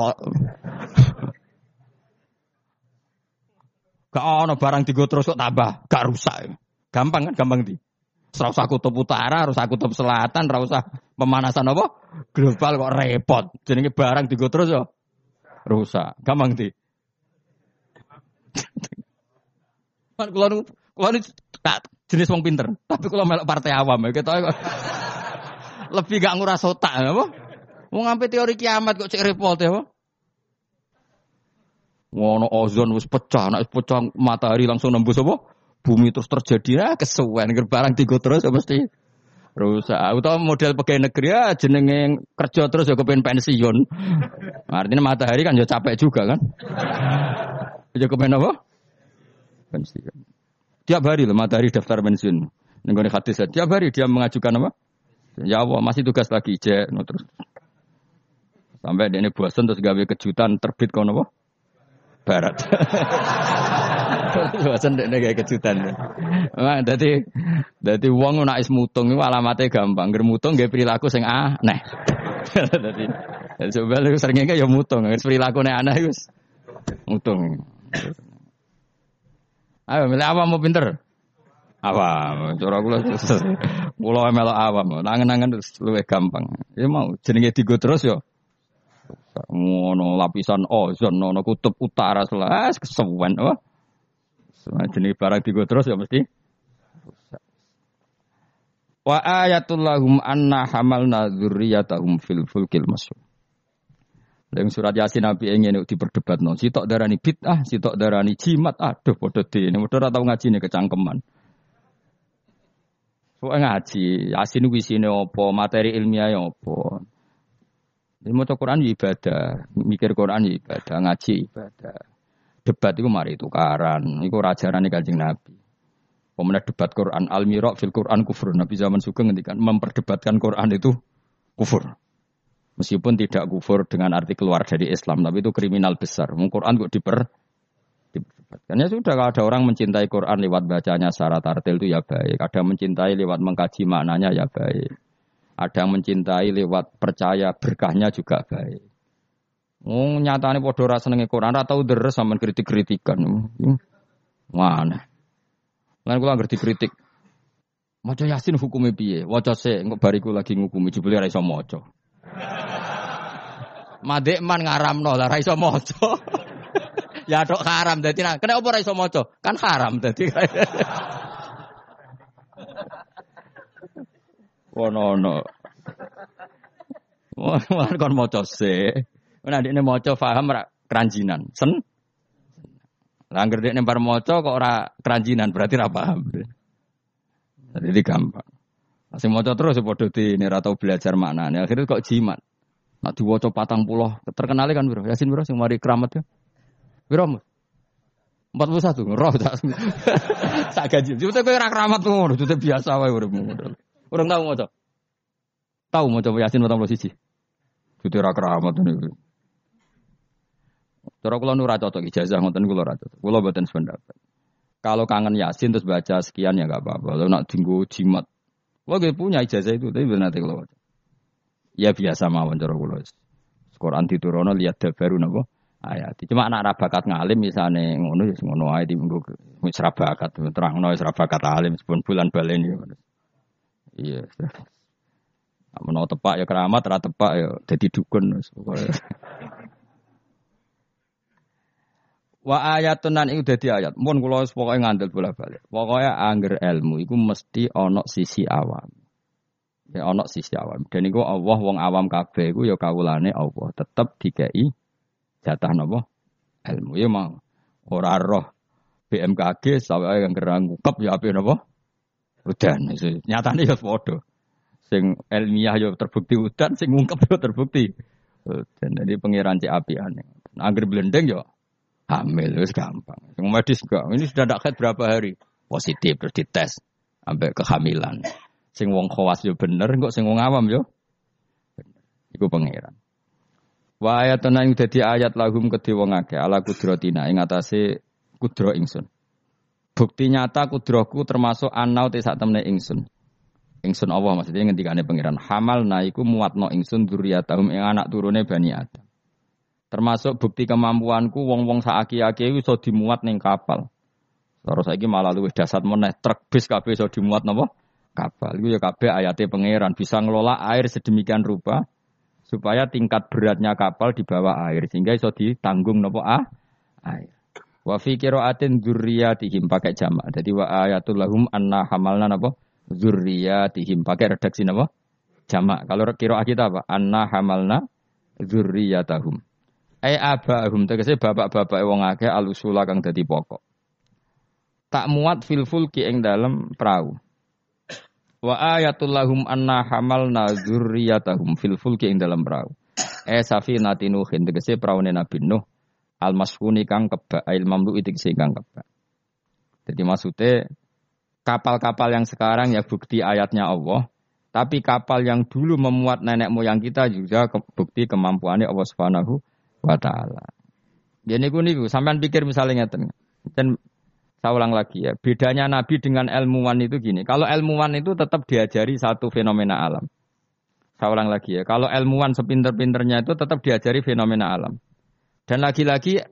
Speaker 1: Gak ono barang tiga terus kok tambah, gak rusak. Gampang kan, gampang di. Serau usah kutub utara, harus kutub selatan, harus usah pemanasan apa? Global kok repot. Jadi barang tiga terus ya rusak. Gampang di. Kan kalau kalau tak jenis wong pinter, tapi kalau melok partai awam ya kita lebih gak nguras otak ya, apa? Mau ngambil teori kiamat kok cek repot ya, Ngono ozon wis pecah, nek pecah matahari langsung nembus apa? Bumi terus terjadi ya kesuwen barang tiga terus ya mesti rusak. Atau model pegawai negeri ya jenenge kerja terus ya kepengen pensiun. Artinya matahari kan ya capek juga kan. Ya kepengen apa? pensiun. Tiap hari loh matahari daftar pensiun. Nenggone hadis tiap hari dia mengajukan apa? Ya Allah masih tugas lagi je, no, terus sampai dia ini bosan terus gawe kejutan terbit kono apa? Barat. bosan dia gawe kejutan. Nah, jadi jadi uang nak is mutung itu alamatnya gampang. Ger mutung gawe perilaku sing aneh. Jadi sebenarnya seringnya ya mutung, perilaku aneh itu mutung. Ayo milih apa mau pinter? Apa? Cara kula kula melok awam. Nangen-nangen luwih gampang. Ya mau jenenge digo terus yo. Ngono lapisan ozon ono kutub utara selas kesuwen wah. Jenenge barang digo terus ya mesti Wa ayatul lahum anna hamalna dzurriyyatahum fil fulkil masyhur. Yang surat Yasin Nabi ingin diperdebat non. Sitok darani bid'ah, sitok darani jimat. Aduh, bodoh di ini. Bodoh atau ngaji ini kecangkeman. Soalnya ngaji, Yasin wisine opo, materi ilmiah opo. Ini mau Quran ya ibadah, mikir Quran ya ibadah, ngaji ibadah. Debat itu mari tukaran, itu rajaran kanjeng Nabi. Pemenang debat Quran, al-mirok fil Quran kufur. Nabi zaman suka ngendikan memperdebatkan Quran itu kufur. Meskipun tidak kufur dengan arti keluar dari Islam, tapi itu kriminal besar. Quran kok diper diperdebatkan. Ya sudah, kalau ada orang mencintai Quran lewat bacanya secara tartil itu ya baik. Ada mencintai lewat mengkaji maknanya ya baik. Ada mencintai lewat percaya berkahnya juga baik. Oh, nyatane padha ora senenge Quran, ora tau deres sampean kritik-kritikan. Mana? Lan kula ngerti kritik. Maca Yasin hukumnya piye? Waca sik, engko bariku lagi ngukumi jebule ora iso maca. Madek man ngaramno lah ra iso maca. ya tok haram dadi nah, kena apa ra iso maca? Kan haram dadi. Wono-ono. Wah, kon maca se. Nek ndekne maca paham ra keranjinan. Sen. Lah anggere dekne bar maca kok ora keranjinan berarti ra paham. Jadi gampang. Masih maca terus ya padha ini tau belajar maknanya. Akhirnya kok jimat. Nak diwaca patang pulau terkenal kan bro. Yasin bro, yang mari keramat ya. Piro? 41 roh tak. Tak gaji. Cuma kowe ora keramat ngono, itu biasa wae uripmu. Orang tahu maca. Tahu maca Yasin 41. Itu ora keramat niku. Cara kula nu ora cocok ijazah ngoten kula ora cocok. Kula mboten sependapat. Kalau kangen Yasin terus baca sekian ya enggak apa-apa. Kalau nak dinggo jimat. Kula gak punya ijazah itu tapi benar nanti kula Ya biasa mawon cara kula. Quran diturunno lihat dabaru napa ayat. Cuma anak ra bakat ngalim misalnya ngono ya ngono ae di minggu wis ra bakat terangno wis ra bakat alim sepun bulan baleni. Iya. Menawa tepak ya keramat, ra tepak ya dadi dukun wis pokoke. Wa ayatun nan iku dadi ayat. Mun kula wis pokoke ngandel bola-balik. Pokoke angger ilmu iku mesti ana sisi awam. Ya ana sisi awam. Dan iku Allah wong awam kabeh iku ya kawulane Allah. Tetep dikei jatah napa ilmu ya mau ora roh BMKG sampai yang gerang ngukep ya apa napa udan nyatane ya padha sing ilmiah ya terbukti udan sing ngungkep ya terbukti dan jadi pangeran cek api aneh angger blendeng ya hamil wis gampang sing medis enggak ini sudah ndak berapa hari positif terus dites sampai kehamilan sing wong khawas yo bener kok sing wong awam yo iku pangeran Wa ayatun ing dadi ayat lahum kedhe wong akeh ala kudratina ing atase kudro ingsun. Bukti nyata kudroku termasuk anau te sak temne ingsun. Ingsun Allah maksudnya ngendikane pangeran hamal naiku muatno ingsun dzurriyyatahum ing anak turune Bani Adam. Termasuk bukti kemampuanku wong-wong saaki-aki iso dimuat ning kapal. Terus saiki malah luwih dasar meneh truk bis kabeh iso dimuat napa? Kapal. Iku ya kabeh ayate pangeran bisa ngelola air sedemikian rupa supaya tingkat beratnya kapal di bawah air sehingga iso ditanggung nopo ah air. Wa fi qiraatin dzurriyyatihim pakai jamak. Jadi wa ayatul lahum anna hamalna napa dzurriyyatihim pakai redaksi napa jamak. Kalau qiraat kita apa? Anna hamalna dzurriyyatahum. Ai abahum tegese bapak-bapak wong akeh alusula kang dadi pokok. Tak muat fil fulki ing dalam perahu. Wa ayatul lahum anna hamalna dzurriyyatahum fil fulki ing dalam perahu. Eh safinati nuhin tegese praune Nabi Nuh al masfuni kang kebak ail mamlu itu kang kebak. Jadi maksudnya kapal-kapal yang sekarang ya bukti ayatnya Allah, tapi kapal yang dulu memuat nenek moyang kita juga bukti kemampuannya Allah Subhanahu taala. Ya niku niku sampean pikir misalnya ngeten. Dan saya ulang lagi ya, bedanya Nabi dengan ilmuwan itu gini. Kalau ilmuwan itu tetap diajari satu fenomena alam. Saya ulang lagi ya, kalau ilmuwan sepinter-pinternya itu tetap diajari fenomena alam. Dan lagi-lagi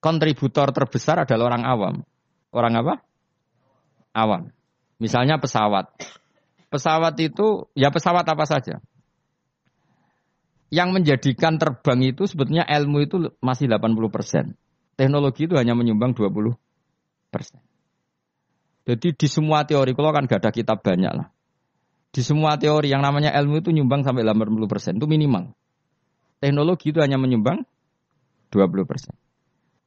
Speaker 1: kontributor terbesar adalah orang awam. Orang apa? Awam. Misalnya pesawat. Pesawat itu, ya pesawat apa saja. Yang menjadikan terbang itu sebetulnya ilmu itu masih 80%. Teknologi itu hanya menyumbang 20 persen. Jadi di semua teori, kalau kan gak ada kitab banyak lah. Di semua teori yang namanya ilmu itu nyumbang sampai 80 persen, itu minimal. Teknologi itu hanya menyumbang 20 persen.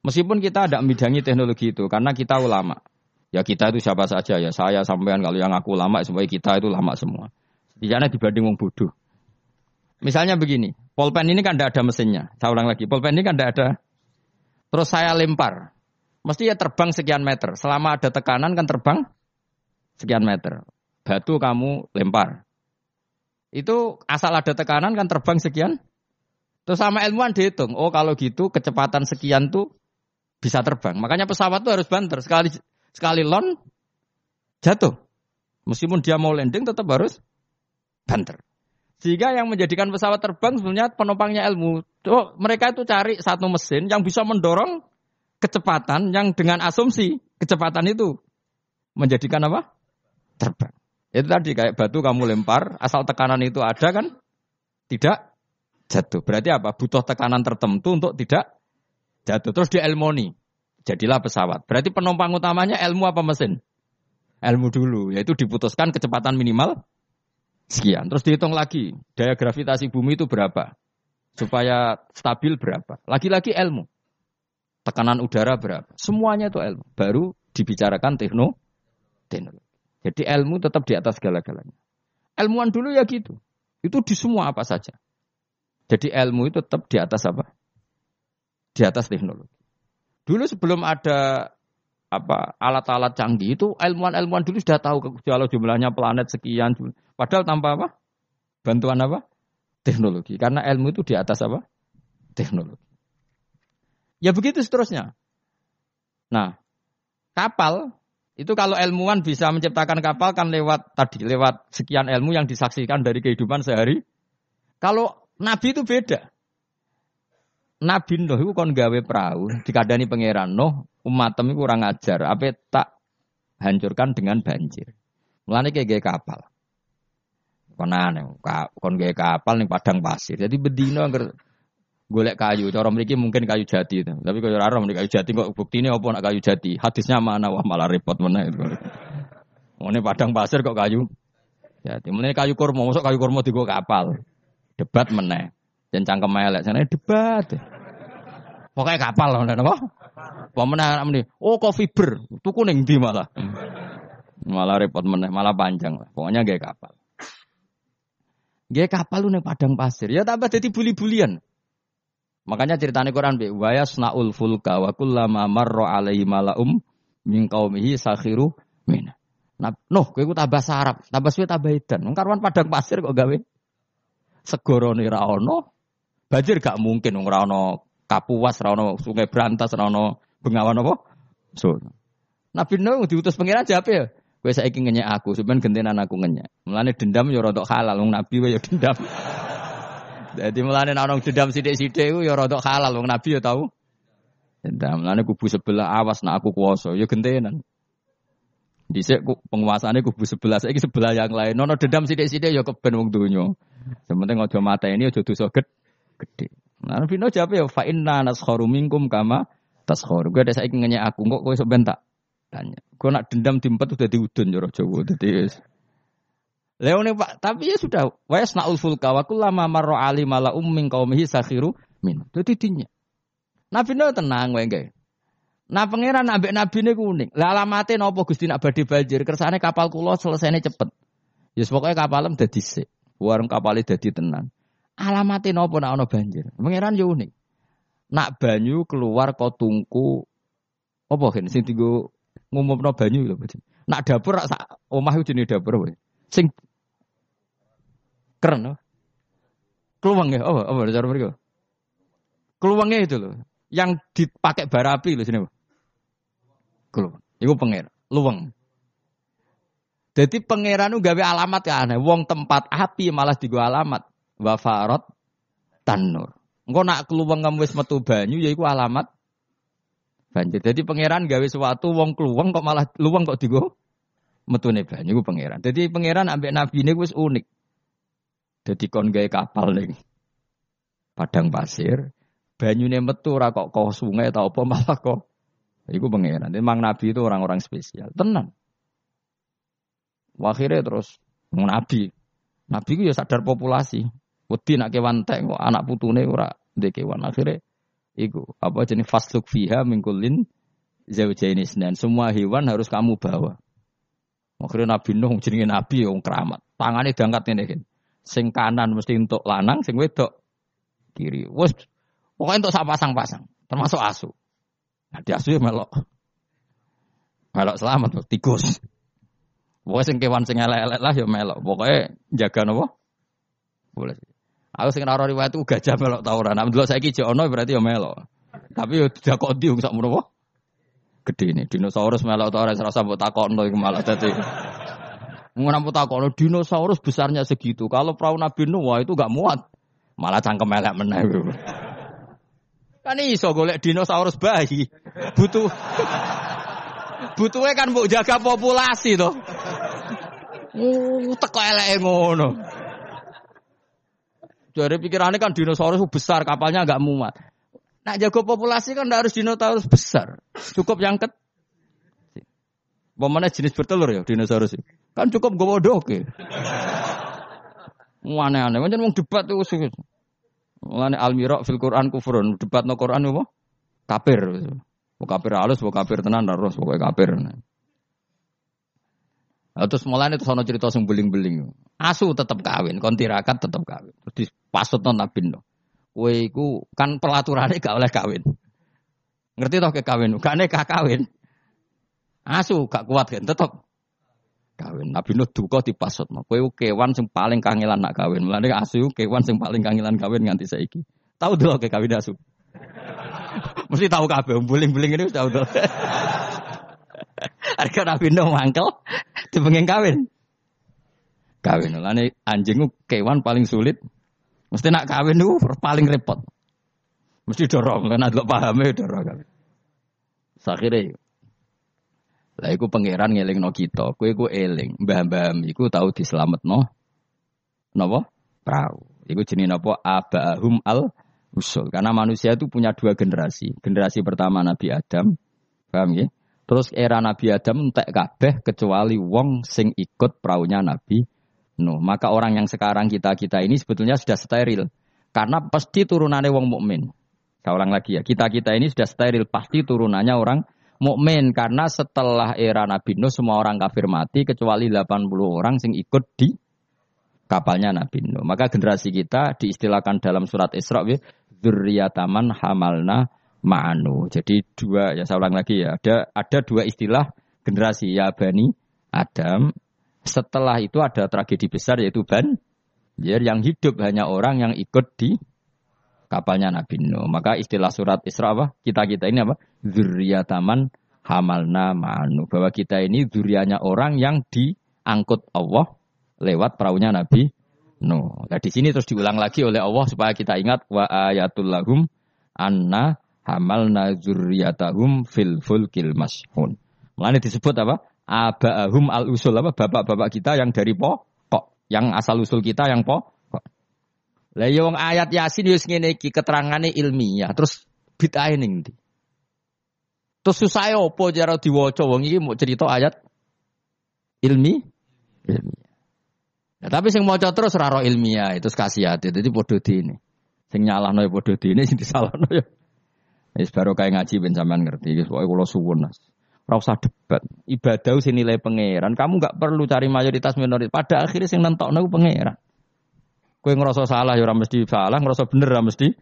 Speaker 1: Meskipun kita ada membidangi teknologi itu, karena kita ulama. Ya kita itu siapa saja ya, saya sampean kalau yang aku ulama, supaya kita itu lama semua. Setidaknya dibanding wong bodoh. Misalnya begini, polpen ini kan tidak ada mesinnya. Saya ulang lagi, polpen ini kan tidak ada. Terus saya lempar, Mesti ya terbang sekian meter. Selama ada tekanan kan terbang sekian meter. Batu kamu lempar. Itu asal ada tekanan kan terbang sekian. Terus sama ilmuwan dihitung. Oh kalau gitu kecepatan sekian tuh bisa terbang. Makanya pesawat tuh harus banter. Sekali sekali lon jatuh. Meskipun dia mau landing tetap harus banter. Sehingga yang menjadikan pesawat terbang sebenarnya penumpangnya ilmu. Oh, mereka itu cari satu mesin yang bisa mendorong kecepatan yang dengan asumsi kecepatan itu menjadikan apa? Terbang. Itu tadi kayak batu kamu lempar, asal tekanan itu ada kan tidak jatuh. Berarti apa? Butuh tekanan tertentu untuk tidak jatuh. Terus di elmoni. Jadilah pesawat. Berarti penumpang utamanya ilmu apa mesin? Ilmu dulu, yaitu diputuskan kecepatan minimal sekian. Terus dihitung lagi, daya gravitasi bumi itu berapa? Supaya stabil berapa? Lagi-lagi ilmu tekanan udara berapa. Semuanya itu ilmu. Baru dibicarakan tekno, teknologi. Jadi ilmu tetap di atas segala-galanya. Ilmuwan dulu ya gitu. Itu di semua apa saja. Jadi ilmu itu tetap di atas apa? Di atas teknologi. Dulu sebelum ada apa alat-alat canggih itu ilmuwan-ilmuwan dulu sudah tahu kalau jumlahnya planet sekian. Padahal tanpa apa? Bantuan apa? Teknologi. Karena ilmu itu di atas apa? Teknologi. Ya begitu seterusnya. Nah, kapal itu kalau ilmuwan bisa menciptakan kapal kan lewat tadi lewat sekian ilmu yang disaksikan dari kehidupan sehari. Kalau nabi itu beda. Nabi Nuh itu kon gawe perahu, dikadani pangeran Nuh, umatem itu kurang ajar, apa tak hancurkan dengan banjir. Mulane kayak kapal. Kon aneh, kon gaya kapal nih padang pasir. Jadi bedino angker golek kayu, cara mriki mungkin kayu jati itu. Tapi kalau ora mriki kayu jati kok buktine apa nak kayu jati? Hadisnya mana wah malah repot mana itu. Ini padang pasir kok kayu. Jadi mulai kayu kurma, masuk kayu kurma digo kapal. Debat meneh. Dan cangkem elek sana debat. Pokoknya kapal loh, apa? Pemenang ini, oh kok fiber, tuku ning di malah. Malah repot meneh, malah panjang lah. Pokoknya gaya kapal. Gaya kapal lu nih padang pasir. Ya tambah jadi buli-bulian. Makanya ceritanya Quran bi wa yasnaul fulka wa kullama marra alaihi malaum min qaumihi sakhiru min. Nah, noh kowe tambah sarap, tambah suwe tambah edan. Wong padang pasir kok gawe segorone ra ono, Banjir gak mungkin ora ono Kapuas, ora ono Sungai Brantas, ora ono Bengawan apa? So. Nabi Nuh diutus pengiran jawab ya. Kowe saiki ngenyek aku, sampean gentenan aku ngenyek. Mulane dendam ya rada halal wong Nabi ya dendam. Jadi mulane ono dendam sithik-sithik iku ya rada halal wong Nabi ya tau. Dendam. Mulane kubu sebelah awas nak aku kuasa ya gentenan. Dhisik penguasane kubu sebelah, saiki sebelah yang lain. Nono dendam sithik-sithik ya keben wong donya. Sementing aja mata ini aja dosa gede gede. Nah, Nabi Nuh jawab ya fa inna naskharu minkum kama taskharu. Gue ada saiki ngenyek aku kok kowe sok bentak. Tanya. Gue nak dendam dimpet udah diudun jero Jawa dadi Leone Pak, tapi ya sudah wa yasnaul fulka wa kullama marra ali mala ummin qaumihi sakhiru min. Dadi dinya. Nabi Nuh tenang wae nggih. Nah pangeran ambek nabi ini kuning. Lah alamate napa Gusti nak badhe banjir? Kersane kapal kula selesainya cepet. Ya yes, pokoknya kapalem dadi sik. Warung kapalnya dadi tenan. Alamate napa nek ana banjir? Pangeran yo unik. Nak banyu keluar kok tungku apa kan sing dienggo ngumumno banyu lho. Nak dapur sak omah dapur wae. Sing keren loh. Keluang ya, apa apa cara mereka? Keluangnya itu loh, yang dipakai bara api loh sini. Keluang. Iku pangeran, luweng. Jadi pangeran itu gawe alamat aneh. Wong tempat api malah digo alamat wafarot tanur. Engko nak keluweng kamu wis metu banyu yaiku alamat banjir. Jadi pangeran gawe sesuatu wong keluweng kok malah luweng kok digo metune banyu ku pangeran. Jadi pangeran ambek nabi ini wis unik. Jadi kon gawe kapal ning padang pasir, banyune metu ora kok kok sungai atau apa malah kok iku pangeran. Memang nabi itu orang-orang spesial. Tenang. Akhirnya terus nabi. Nabi itu ya sadar populasi. Wedi nak kewan tek kok anak putune ora ndek kewan akhirnya iku apa jenis fasluk fiha mingkulin zaujaini dan semua hewan harus kamu bawa. Akhirnya Nabi Nuh jenenge Nabi yang keramat. Tangannya diangkat ini kan. Sing kanan mesti untuk lanang, sing wedok kiri. Wes pokoknya untuk sak pasang-pasang, termasuk asu. Nah, di asu ya melok. Melok selamat tikus. Pokoknya sing kewan sing elek-elek lah ya melok. Pokoknya jaga nopo. Boleh. Aku sing ora riwayat itu gajah melok ta ora. Nek delok saiki jek ono berarti ya melok. Tapi yo tidak kok sak menawa. Gede ini dinosaurus melok ta ora serasa mbok takokno iku malah dadi. Ngono mbok takokno dinosaurus besarnya segitu. Kalau perahu Nabi Nuh wah itu gak muat. Malah cangkem elek meneh. Kan iso golek dinosaurus bayi. Butuh Butuhnya kan mbok jaga populasi toh. Uh, teko eleke ngono. Dari pikirannya kan dinosaurus besar, kapalnya agak muat. Nak jago populasi kan harus dinosaurus besar. Cukup yang ket. Bagaimana jenis bertelur ya dinosaurus? Kan cukup gue bodoh ke. Aneh-aneh. Macam mau debat tuh. Mulane almirok fil Quran kufurun. Debat no Quran apa? Kafir. Mau kafir halus, mau kafir tenan, harus pokoknya kafir. Nah, terus mulai itu sono cerita sing beling-beling. Asu tetap kawin, kontirakat tetap kawin. Terus dipasut non nabi no. Kue iku kan pelaturannya gak oleh kawin. Ngerti toh kekawin? Gak nekah kawin. Asu gak kuat kan tetep kawin. Nabi Nuh duka dipasut. Kowe kewan sing paling kangelan nak kawin. Mulane asu kewan sing paling kangelan kawin nganti saiki. Tahu dulu ke kawin asu. Mesti tahu kabeh buling-buling ini tahu dulu. Harga Nabi Nuh mangkel dipengen kawin. Kawin. Mulane anjing kewan paling sulit. Mesti nak kawin itu paling repot. Mesti dorong, kan ada pahamnya dorong. Kan. Sakhirnya, lah iku pangeran no kita, kue ku eling, mbah-mbah iku tahu no, napa? Perahu. Iku jenis napa? Abahum al usul. Karena manusia itu punya dua generasi. Generasi pertama Nabi Adam, paham ya? Terus era Nabi Adam entek kabeh kecuali wong sing ikut perahunya Nabi Nuh. Maka orang yang sekarang kita kita ini sebetulnya sudah steril. Karena pasti turunannya wong mukmin. Saya ulang lagi ya, kita-kita ini sudah steril, pasti turunannya orang mukmin karena setelah era Nabi Nuh semua orang kafir mati kecuali 80 orang sing ikut di kapalnya Nabi Nuh. Maka generasi kita diistilahkan dalam surat Isra dzurriyataman hamalna ma'anu. Jadi dua ya saya ulang lagi ya, ada ada dua istilah generasi ya Bani Adam. Setelah itu ada tragedi besar yaitu Ban yang hidup hanya orang yang ikut di kapalnya Nabi Nuh. Maka istilah surat Isra apa? Kita-kita ini apa? Zuriyataman hamalna ma'anu. Bahwa kita ini zurianya orang yang diangkut Allah lewat perahunya Nabi Nuh. Nah di sini terus diulang lagi oleh Allah supaya kita ingat wa ayatul lahum anna hamalna zurriyatahum fil fulkil mashhun. Mulane disebut apa? Aba'ahum al usul apa? Bapak-bapak kita yang dari pokok, yang asal usul kita yang pokok lah yang ayat Yasin wis ngene iki keterangane ilmiah, terus bid'ah ning ndi? Terus susah opo cara diwaca wong iki mau cerita ayat ilmi ilmiah. Ya, tapi sing maca terus ora ilmiah itu hati, Dadi padha dene. Sing nyalahno ya padha dene sing disalahno ya. Wis baru kayak ngaji ben sampean ngerti. Wis pokoke kula suwun. Ora usah debat. Ibadah sing nilai pangeran. Kamu nggak perlu cari mayoritas minoritas. Pada akhirnya sing nentokno pangeran. Kue ngerasa salah ya mesti salah, ngerasa bener ya mesti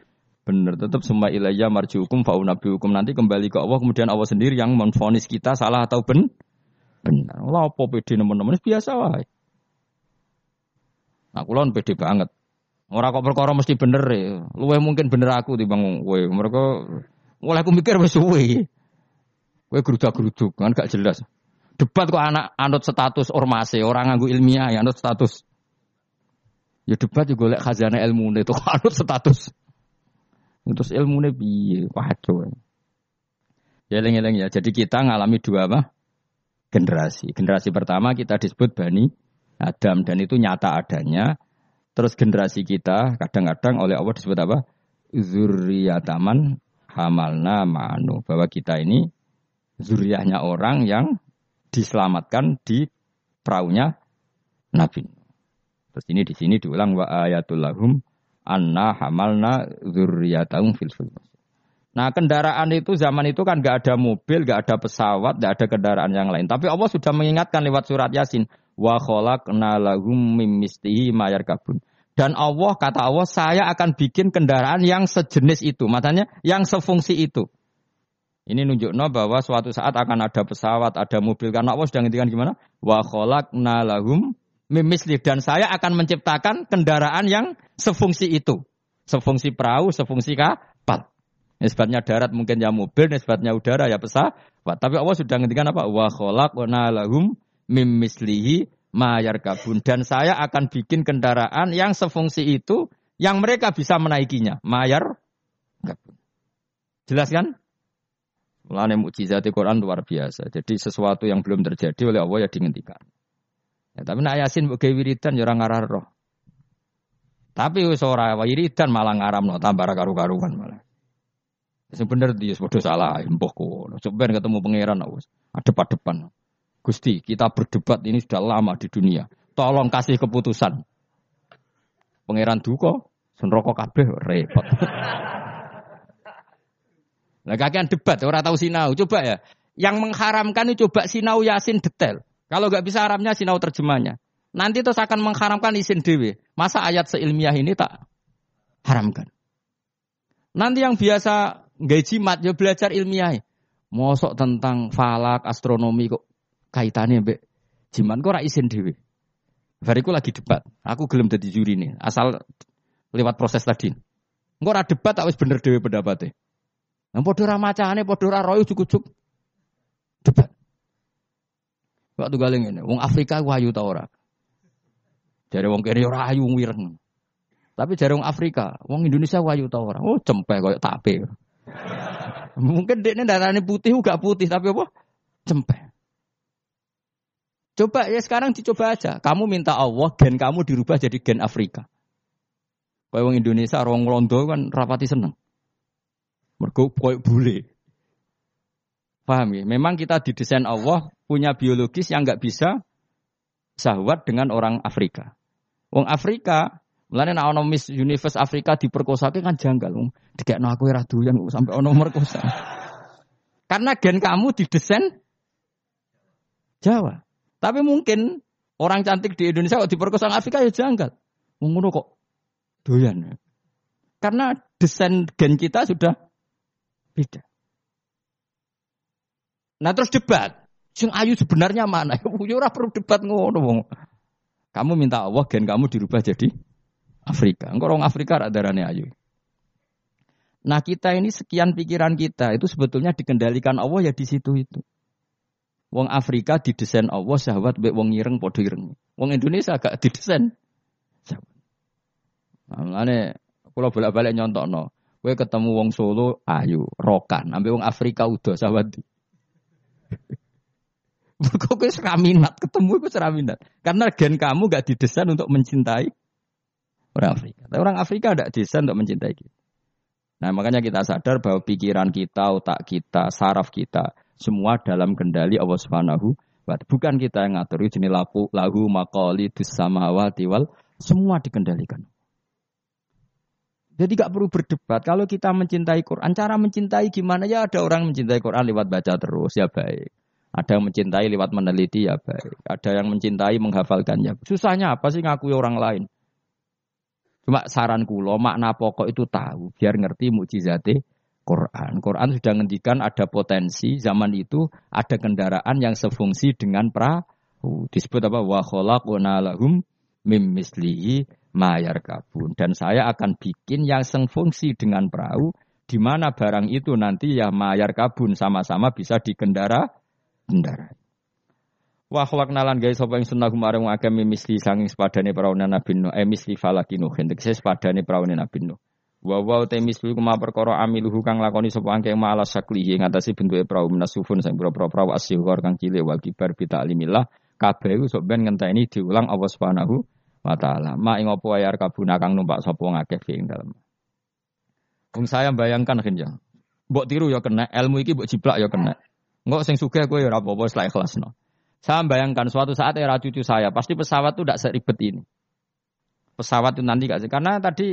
Speaker 1: bener. Tetap semua ilayah marji hukum faunabi hukum nanti kembali ke Allah kemudian Allah sendiri yang menfonis kita salah atau ben benar. Allah apa pede teman-teman biasa wae. Aku lawan pede banget. Orang kok perkara mesti bener ya. Luwe mungkin bener aku timbang kowe. Mereka mulai aku mikir wis suwe. Kowe gerudak-geruduk kan gak jelas. Debat kok anak anut status ormase, orang nganggu ilmiah ya anut status Ya debat juga golek khazanah ilmu itu anut status. Terus ilmu ini piye? Waduh. Ya eleng-eleng ya. Jadi kita ngalami dua apa? Generasi. Generasi pertama kita disebut Bani Adam dan itu nyata adanya. Terus generasi kita kadang-kadang oleh Allah disebut apa? Zuriyataman hamalna ma'anu. Bahwa kita ini zuriyahnya orang yang diselamatkan di perahunya Nabi. Terus ini di sini diulang wa ayatul lahum anna hamalna dzurriyyatahum fil. Nah kendaraan itu zaman itu kan gak ada mobil, gak ada pesawat, gak ada kendaraan yang lain. Tapi Allah sudah mengingatkan lewat surat Yasin. Wa khalaqna lahum mim mayar kabun. Dan Allah kata Allah saya akan bikin kendaraan yang sejenis itu. Makanya yang sefungsi itu. Ini nunjukno bahwa suatu saat akan ada pesawat, ada mobil. Karena Allah sudah ngintikan gimana? Wa khalaqna lahum mimisli dan saya akan menciptakan kendaraan yang sefungsi itu. Sefungsi perahu, sefungsi kapal. Nisbatnya darat mungkin ya mobil, nisbatnya udara ya pesawat. Tapi Allah sudah ngendikan apa? Wa khalaqna lahum mimislihi mayar kabun. Dan saya akan bikin kendaraan yang sefungsi itu, yang mereka bisa menaikinya. Mayar kabun. Jelas kan? Mulane mukjizat Quran luar biasa. Jadi sesuatu yang belum terjadi oleh Allah ya dihentikan. Ya, tapi nak yasin mbok wiridan ya ora ngarah roh. Tapi wis ora wiridan malah ngaramno tambah karu-karuan malah. Bener dia padha salah mbok kono. Sebenarnya ketemu pangeran wis adep-adepan. Gusti, kita berdebat ini sudah lama di dunia. Tolong kasih keputusan. Pangeran duka, senroko kabeh repot. Nah kakean debat, orang tahu sinau. Coba ya, yang mengharamkan itu coba sinau yasin detail. Kalau nggak bisa Arabnya sinau terjemahnya. Nanti terus akan mengharamkan isin dewi. Masa ayat seilmiah ini tak haramkan? Nanti yang biasa nggak jimat ya belajar ilmiah. Mosok tentang falak, astronomi kok kaitannya mbek jimat kok ora dhewe. Bariku lagi debat. Aku gelem dadi juri nih, asal lewat proses tadi. Engko ora debat tak wis bener dhewe pendapatnya. Nah padha ra macane, padha ra royo cukup debat. Waktu galing ini, wong Afrika wayu ta ora? Jare wong kene ora ayu wireng. Tapi jare wong Afrika, wong Indonesia wayu ta ora? Oh, cempe koyo tape. Mungkin dekne darahnya putih gak putih tapi apa? Cempe. Coba ya sekarang dicoba aja. Kamu minta Allah gen kamu dirubah jadi gen Afrika. Kayak wong Indonesia orang Londo kan rapati seneng. Mergo koyo bule. Paham ya? Memang kita didesain Allah punya biologis yang nggak bisa sahwat dengan orang Afrika. Wong Afrika Mulane nek ana Miss Universe Afrika diperkosake kan janggal. Dikekno aku ora doyan sampai ana merkosa. Karena gen kamu didesain Jawa. Tapi mungkin orang cantik di Indonesia kok diperkosa Afrika ya janggal. Ngono kok doyan. Karena desain gen kita sudah beda. Nah terus debat. Sing ayu sebenarnya mana? Ya ora perlu debat ngono Kamu minta Allah gen kamu dirubah jadi Afrika. Engkau orang Afrika ada darahnya ayu. Nah kita ini sekian pikiran kita itu sebetulnya dikendalikan Allah ya di situ itu. Wong Afrika didesain Allah sahabat baik wong ireng podo ireng. Wong Indonesia agak didesain. Nah, kalau bolak-balik nyontok no. Gue ketemu wong Solo ayu, rokan. Ambil wong Afrika udah sahabat. Kok gue seraminat ketemu gue seraminat. Karena gen kamu gak didesain untuk mencintai orang Afrika. Tapi orang Afrika tidak bisa untuk mencintai kita. Nah makanya kita sadar bahwa pikiran kita, otak kita, saraf kita, semua dalam kendali Allah Subhanahu wa Bukan kita yang ngatur, jenis lapu, lahu, makoli, samawati wal, semua dikendalikan. Jadi gak perlu berdebat. Kalau kita mencintai Quran, cara mencintai gimana ya? Ada orang mencintai Quran lewat baca terus, ya baik. Ada yang mencintai lewat meneliti, ya baik. Ada yang mencintai menghafalkan, ya. Susahnya apa sih ngakui orang lain? Cuma saran kulo makna pokok itu tahu biar ngerti mukjizate Quran. Quran sudah ngendikan ada potensi zaman itu ada kendaraan yang sefungsi dengan perahu. Disebut apa? Wa khalaqna lahum mim mislihi mayar kabun. Dan saya akan bikin yang sefungsi dengan perahu di mana barang itu nanti ya mayar kabun sama-sama bisa dikendara kendaraan. Wa nalan guys sapa ing sunnah kumareng akeh misli sanging sepadane praune Nabi Nuh, eh misli falaki Nuh, tegese sepadane praune Nabi Nuh. Wa wa te misli kuma perkara amiluhu kang lakoni sapa angke malas saklihi ngatasi bentuke prau menasufun sing pira-pira prau asyhur kang cilik wal kibar bi ta'limillah kabeh iku sok ben ngenteni diulang Allah Subhanahu wa taala. Ma ing apa ayar kabuna kang numpak sapa ngakeh ing dalem. Wong saya bayangkan kenja. Mbok tiru ya kena, ilmu iki mbok jiplak ya kena. Engko sing sugih kowe ya ora apa-apa wis ikhlasno. Saya bayangkan suatu saat era cucu saya, pasti pesawat itu tidak seribet ini. Pesawat itu nanti gak sih? Karena tadi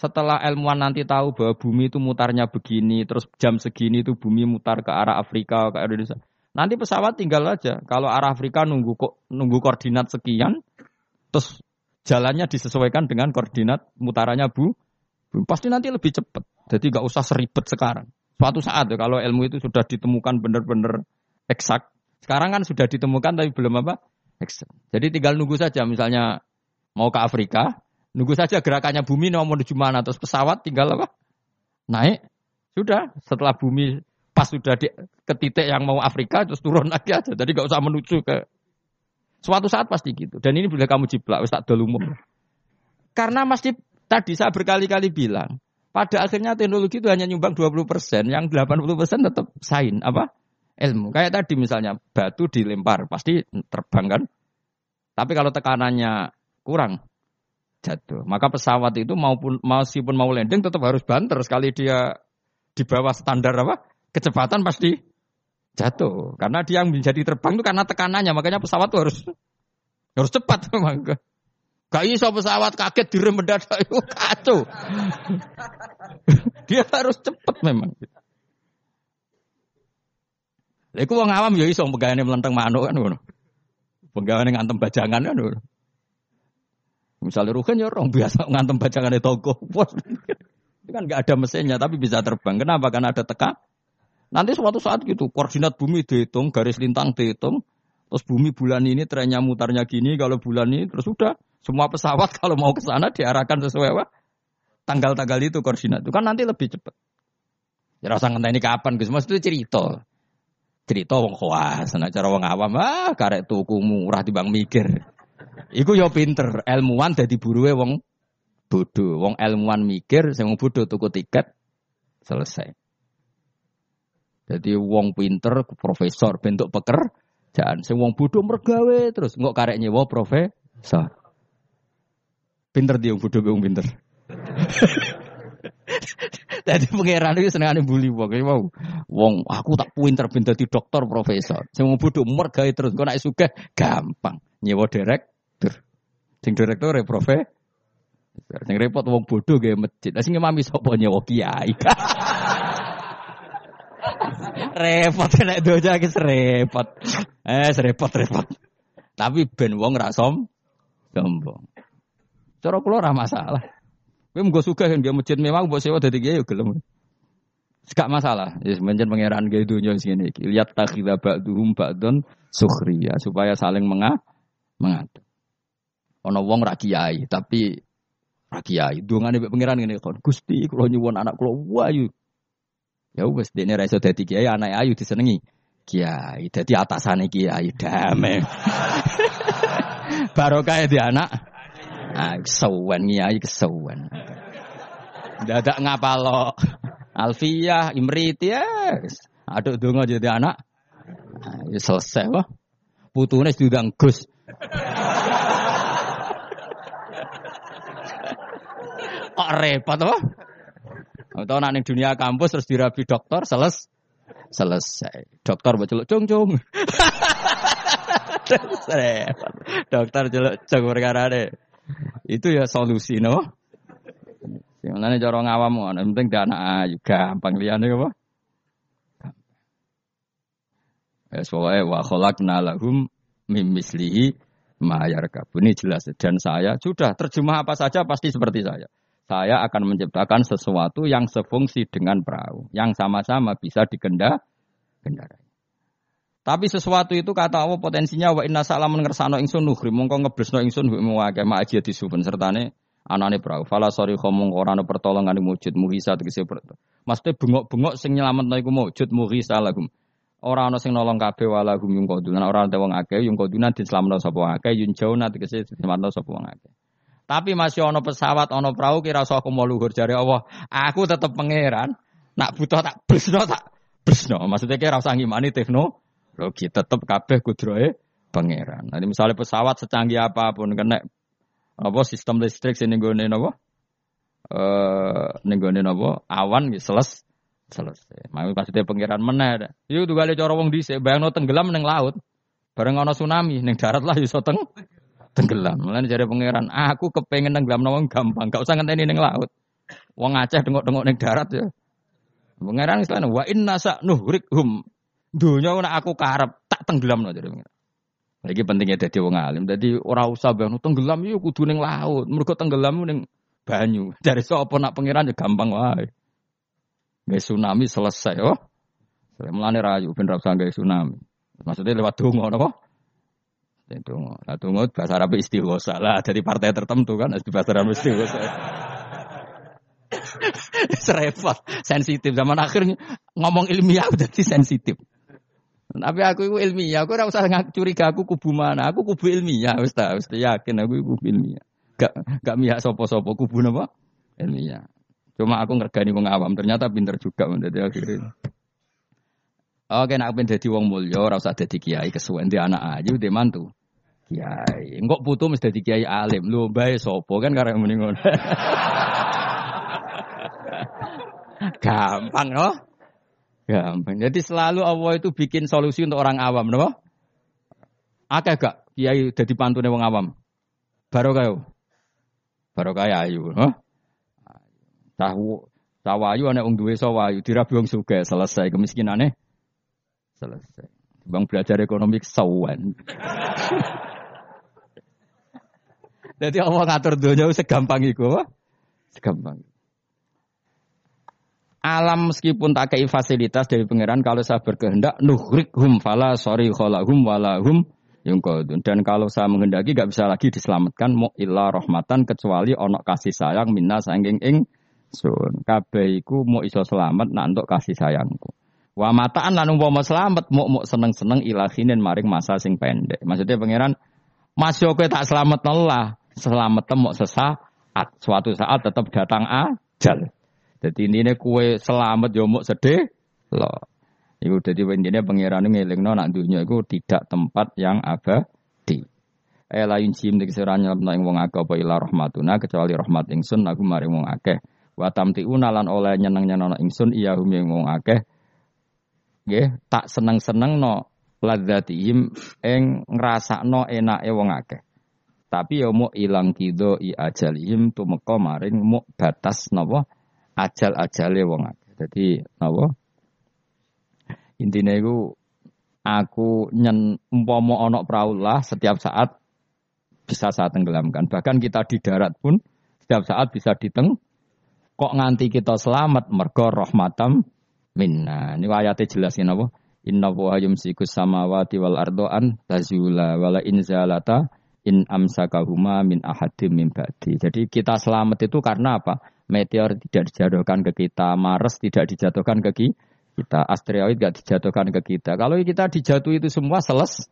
Speaker 1: setelah ilmuwan nanti tahu bahwa bumi itu mutarnya begini, terus jam segini itu bumi mutar ke arah Afrika, ke Indonesia. Nanti pesawat tinggal aja. Kalau arah Afrika nunggu nunggu koordinat sekian, terus jalannya disesuaikan dengan koordinat mutarannya bu, pasti nanti lebih cepat. Jadi nggak usah seribet sekarang. Suatu saat ya, kalau ilmu itu sudah ditemukan benar-benar eksak, sekarang kan sudah ditemukan tapi belum apa? Jadi tinggal nunggu saja misalnya mau ke Afrika, nunggu saja gerakannya bumi mau menuju mana terus pesawat tinggal apa? Naik. Sudah setelah bumi pas sudah di, ke titik yang mau Afrika terus turun lagi aja. Jadi nggak usah menuju ke suatu saat pasti gitu. Dan ini boleh kamu jiplak, wis tak umum. Karena masih tadi saya berkali-kali bilang, pada akhirnya teknologi itu hanya nyumbang 20%, yang 80% tetap sain apa? ilmu. Kayak tadi misalnya batu dilempar pasti terbang kan. Tapi kalau tekanannya kurang jatuh. Maka pesawat itu maupun meskipun mau landing tetap harus banter sekali dia di bawah standar apa kecepatan pasti jatuh. Karena dia yang menjadi terbang itu karena tekanannya. Makanya pesawat itu harus harus cepat memang. Gak iso pesawat kaget direm mendadak itu kacau. dia harus cepat memang. Lha iku wong awam ya iso pegawene mlenteng manuk kan ngono. Pegawene ngantem bajangan kan ngono. Misalnya Ruhen ya orang biasa ngantem bajangane toko. Itu kan nggak ada mesinnya tapi bisa terbang. Kenapa? Karena ada tekan. Nanti suatu saat gitu, koordinat bumi dihitung, garis lintang dihitung, terus bumi bulan ini trennya mutarnya gini, kalau bulan ini terus sudah semua pesawat kalau mau ke sana diarahkan sesuai apa? Tanggal-tanggal itu koordinat itu kan nanti lebih cepat. Ya rasa ini kapan Gus, Mas itu cerita. Cerita wong khawas, cara wong awam ah karek tuku murah bang mikir. Iku yo pinter, ilmuwan dadi buruwe wong bodoh. Wong ilmuwan mikir, sing wong bodoh tuku tiket selesai. Jadi wong pinter, profesor, bentuk pekerjaan. Sing wong bodoh mergawe terus nggak karek nyewa profesor. Pinter dia wong bodoh wong pinter. Jadi pangeran seneng bully wong. Wow. Wong aku tak pinter-pinter di dokter profesor. Sing wong bodoh mergawe terus kok nek sugih gampang nyewa direktur. Sing direktur ya profesor. Sing repot wong bodoh gawe masjid. Lah sing mami sapa nyewa kiai. repot nek doja iki repot. Eh repot repot. Tapi ben wong ra som sombong. Cara kula ora masalah. Kowe mung suka kan dia masjid memang mbok sewa dadi kiai yo gelem. Gak masalah. Ya semenjen pangeran gawe dunya sing iki. Lihat takhidha ba'duhum ba'dun sukhriya supaya saling menga mengatur. Ana wong ra kiai tapi ra kiai. Dungane pangeran ngene kon. Gusti kula nyuwun anak kula wayu Ya wis dene ra iso dadi kiai anak ayu disenengi. Kiai dadi atasane kiai damai. Barokah di anak. Ah kesuwen kiai kesuwen. Dadak ngapalo. Alfiyah, Imrit ya. Aduk donga jadi anak. Nah, ya selesai wah. Putune diundang Gus. Kok repot wah. Atau nak ning dunia kampus terus dirabi dokter seles selesai. Dokter baca celuk cung cung. dokter celuk cung perkara deh. Itu ya solusi no. Mana cara ngawam yang penting dana ayu gampang liyane apa? Ya soalnya wa khalaqna lahum mim mislihi ma Ini jelas dan saya sudah terjemah apa saja pasti seperti saya saya akan menciptakan sesuatu yang sefungsi dengan perahu, yang sama-sama bisa digendarai. Tapi sesuatu itu kata Allah potensinya wa inna salamun ngersano ingsun nuhri mongko ngeblesno ingsun wa akeh ma aji disuben sertane anane perahu. Fala sori khomong ora ana pertolongan wujud muhisa tegese Maksudnya bengok-bengok sing nyelametno iku wujud muhisa lagum. Ora ana sing nolong kabeh walagum yung kodunan ora ana wong akeh yung kodunan diselametno sapa akeh yun jauna tegese diselametno sapa wong akeh. Tapi masih ono pesawat, ono perahu kira so aku mau luhur jari Allah. Aku tetap pangeran. Nak butuh tak bresno tak bresno. Maksudnya kira usah ngimani teknologi tetap kabeh kudrohe pangeran. Nanti misalnya pesawat secanggih apa pun kena apa sistem listrik sini gue apa? Eh nenggone apa? Awan gitu seles selesai. Mau maksudnya pangeran mana? Yuk tuh kali cara wong dhisik bayangno tenggelam neng laut. Bareng ono tsunami neng darat lah iso teng tenggelam. Mulane jare pangeran, aku kepengen tenggelam nawang gampang, gak usah ngenteni ning laut. Wong Aceh dengok-dengok ning darat ya. Pangeran Islam wa inna sa nuhrikhum. Dunya nek aku karep tak tenggelam jare pangeran. Lagi pentingnya dadi wong alim. Dadi ora usah bang tenggelam yo kudu ning laut. Mergo tenggelam ning banyu. Dari sapa nak pangeran ya gampang wae. Gak tsunami selesai oh. Mulane rayu ben ra tsunami. Maksudnya lewat donga napa? Itu nah, tunggu bahasa Arab istighosa lah dari partai tertentu kan di bahasa Arab istighosa. Serepot, sensitif zaman akhirnya ngomong ilmiah udah sensitif. Tapi aku itu ilmiah, aku rasa usah curiga aku kubu mana, aku kubu ilmiah, Ustaz, Ustaz yakin aku kubu ilmiah. Gak gak mihak sopo-sopo kubu apa? Ilmiah. Cuma aku ngergani wong awam, ternyata pinter juga menjadi akhirnya. Oke, nak pengen jadi wong mulya, rasa jadi kiai kesuwen di anak ayu, di mantu kiai. Enggak putu mesti dadi kiai alim. Lu bae sapa kan karek muni. Gampang loh. Gampang. Jadi selalu Allah itu bikin solusi untuk orang awam, no? Akeh gak kiai dadi pantune wong awam? Barokah. Barokah ya ayu, no? Tahu sawayu ana wong duwe sawayu dirabi wong sugih selesai kemiskinane selesai. Bang belajar ekonomi sawan. Jadi Allah ngatur dunia segampang itu, segampang. Alam meskipun tak kei fasilitas dari pangeran kalau saya berkehendak hum fala sorry kholahum walahum yungkodun. Dan kalau saya menghendaki gak bisa lagi diselamatkan mau illa rahmatan kecuali onok kasih sayang minna sangking ing sun. Kabeh iku mau iso selamat nak untuk kasih sayangku. Wa mataan lan umpama selamat mau mau seneng-seneng ilahinin maring masa sing pendek. Maksudnya pangeran masih oke tak selamat Allah selamat mau sesaat suatu saat tetap datang ajal jadi ini kue selamat yo mau sedih loh. Iku jadi intinya pangeran ngelingno nak dunia itu tidak tempat yang abadi. Eh lain sim dik seranya ing wong akeh apa rahmatuna kecuali rahmat ingsun aku mari wong akeh. Wa tamtiuna lan oleh nyeneng-nyenengno ingsun iya hum wong akeh. Nggih, tak seneng-seneng no ladzatihim ing ngrasakno enake wong akeh. Tapi ya mau ilang kido i ajalihim tumeka maring mau batas napa ajal-ajale wong akeh. Dadi napa? Intine iku aku nyen umpama ana praulah setiap saat bisa saya tenggelamkan. Bahkan kita di darat pun setiap saat bisa diteng kok nganti kita selamat mergo rahmatam minna. Ini ayatnya jelasin apa? Inna wa yumsikus samawati wal ardoan tazula wala inzalata in amsakahuma min ahadim min ba'di. Jadi kita selamat itu karena apa? Meteor tidak dijatuhkan ke kita, Mars tidak dijatuhkan ke kita, asteroid tidak dijatuhkan ke kita. Kalau kita dijatuh itu semua seles,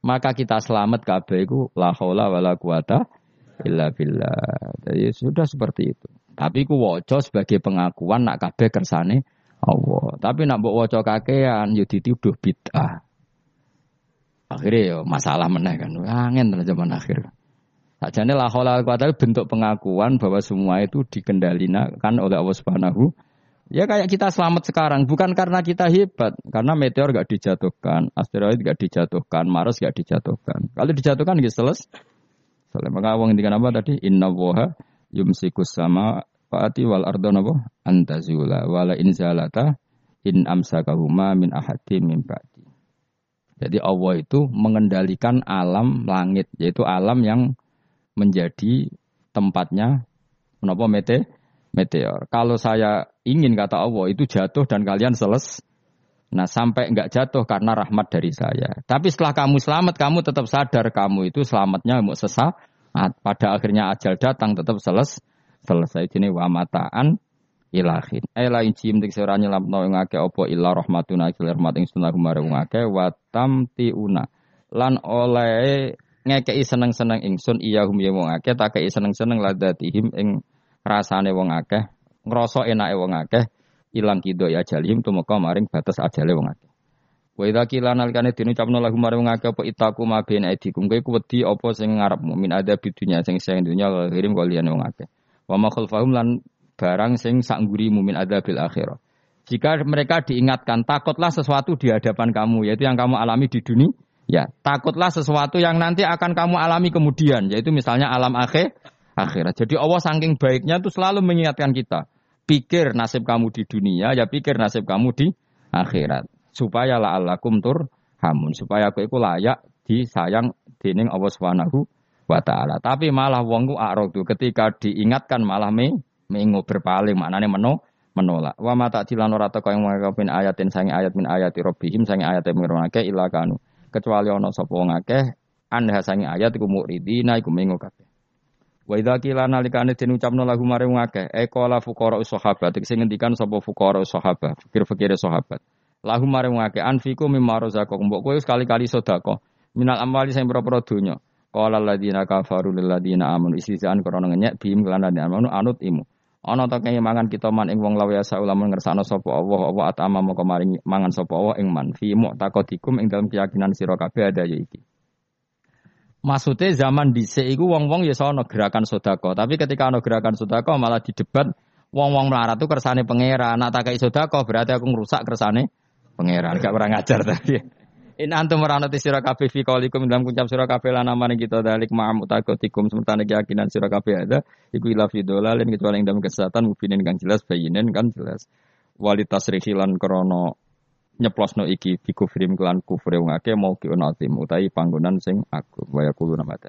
Speaker 1: maka kita selamat kabeh itu la haula wala quwata illa billah. Jadi sudah seperti itu. Tapi ku waca sebagai pengakuan nak kabeh kersane Allah. Tapi nak mbok waca kakean yo dituduh bid'ah. Akhirnya ya masalah meneh kan. Angin zaman akhir. Sajane la haula wala bentuk pengakuan bahwa semua itu dikendalikan oleh Allah Subhanahu Ya kayak kita selamat sekarang, bukan karena kita hebat, karena meteor gak dijatuhkan, asteroid gak dijatuhkan, Mars gak dijatuhkan. Kalau dijatuhkan gitu selesai. Soalnya maka wong intikan apa tadi? Inna woha yumsikus sama faati wal ardo nabo antazula wala inzalata in amsakahuma min ahadi min ba'di. Jadi Allah itu mengendalikan alam langit, yaitu alam yang menjadi tempatnya menapa mete meteor. Kalau saya ingin kata Allah itu jatuh dan kalian seles. Nah sampai enggak jatuh karena rahmat dari saya. Tapi setelah kamu selamat, kamu tetap sadar kamu itu selamatnya mau sesaat. Pada akhirnya ajal datang tetap seles selesai jenis wamataan ilahin. Ela inci mtik sira nyelamno ing akeh apa illa rahmatuna ila rahmat ing sunah akeh watam. Lan oleh ngekei seneng-seneng ingsun iya hum ya wong akeh tak seneng-seneng ladatihim ing rasane wong akeh ngrasa enake wong akeh ilang kido ya jalim tumeka maring batas ajale wong akeh. Wa idza qila nalikane dinucapno lagu maring wong akeh apa itaku ma ben edikum kowe ku wedi apa sing ngarepmu min ada bidunya sing sing dunya kirim kalian wong akeh. Wa ma khalfahum lan barang sing sak ngurimu min adabil akhirah. Jika mereka diingatkan takutlah sesuatu di hadapan kamu yaitu yang kamu alami di dunia Ya, takutlah sesuatu yang nanti akan kamu alami kemudian, yaitu misalnya alam akhir, akhirat. Jadi Allah saking baiknya itu selalu mengingatkan kita. Pikir nasib kamu di dunia, ya pikir nasib kamu di akhirat. Supaya la alakum tur hamun. Supaya aku itu layak disayang dening Allah Subhanahu wa taala. Tapi malah wongku akrodu ketika diingatkan malah me mengu berpaling maknanya meno menolak. Wa mata dilan ora teko yang ayat ayatin sangi ayat min ayati rabbihim sangi ayat min ila kanu kecuali ana sapa wong akeh anha sangi ayat iku muridina iku mengo kabeh. Wa idza qila nalikane den ucapno lagu mare wong akeh e qala fuqara sahabat. Sing ngendikan sapa fuqara sahabat fikir-fikire sahabat. Lahu mare wong akeh anfiku mimma razaqakum. Mbok kowe sekali-kali sedekah. Minal amwali sing pira-pira donya. Qala alladziina kafaru lil amanu. Isizan krana ngenyek bim kelan amanu anut imu Ana ta kaya mangan kita man ing wong lawe asa ulama ngersakno sapa Allah apa atama moko maring mangan sapa Allah ing man fi mu'taqadikum ing dalam keyakinan sira kabeh ada ya iki. Maksudnya zaman dhisik iku wong-wong ya sono gerakan sedekah, tapi ketika ana gerakan sedekah malah didebat wong-wong melarat tuh kersane pangeran, nak tak sedekah berarti aku ngrusak kersane pangeran, gak pernah ngajar tadi. In antum meranati sira kabeh fi qaulikum dalam ucap sira kabeh lan amane kita dalik ma'am utakotikum semertane keyakinan sira kabeh ada iku ila fi dolalin kecuali ing dalam kesehatan mubinin kang jelas bayinen kan jelas. Walitas rihilan krana nyeplosno iki fi kufrim kelan kufre wong akeh mau ki utai panggonan sing aku waya kulo namatan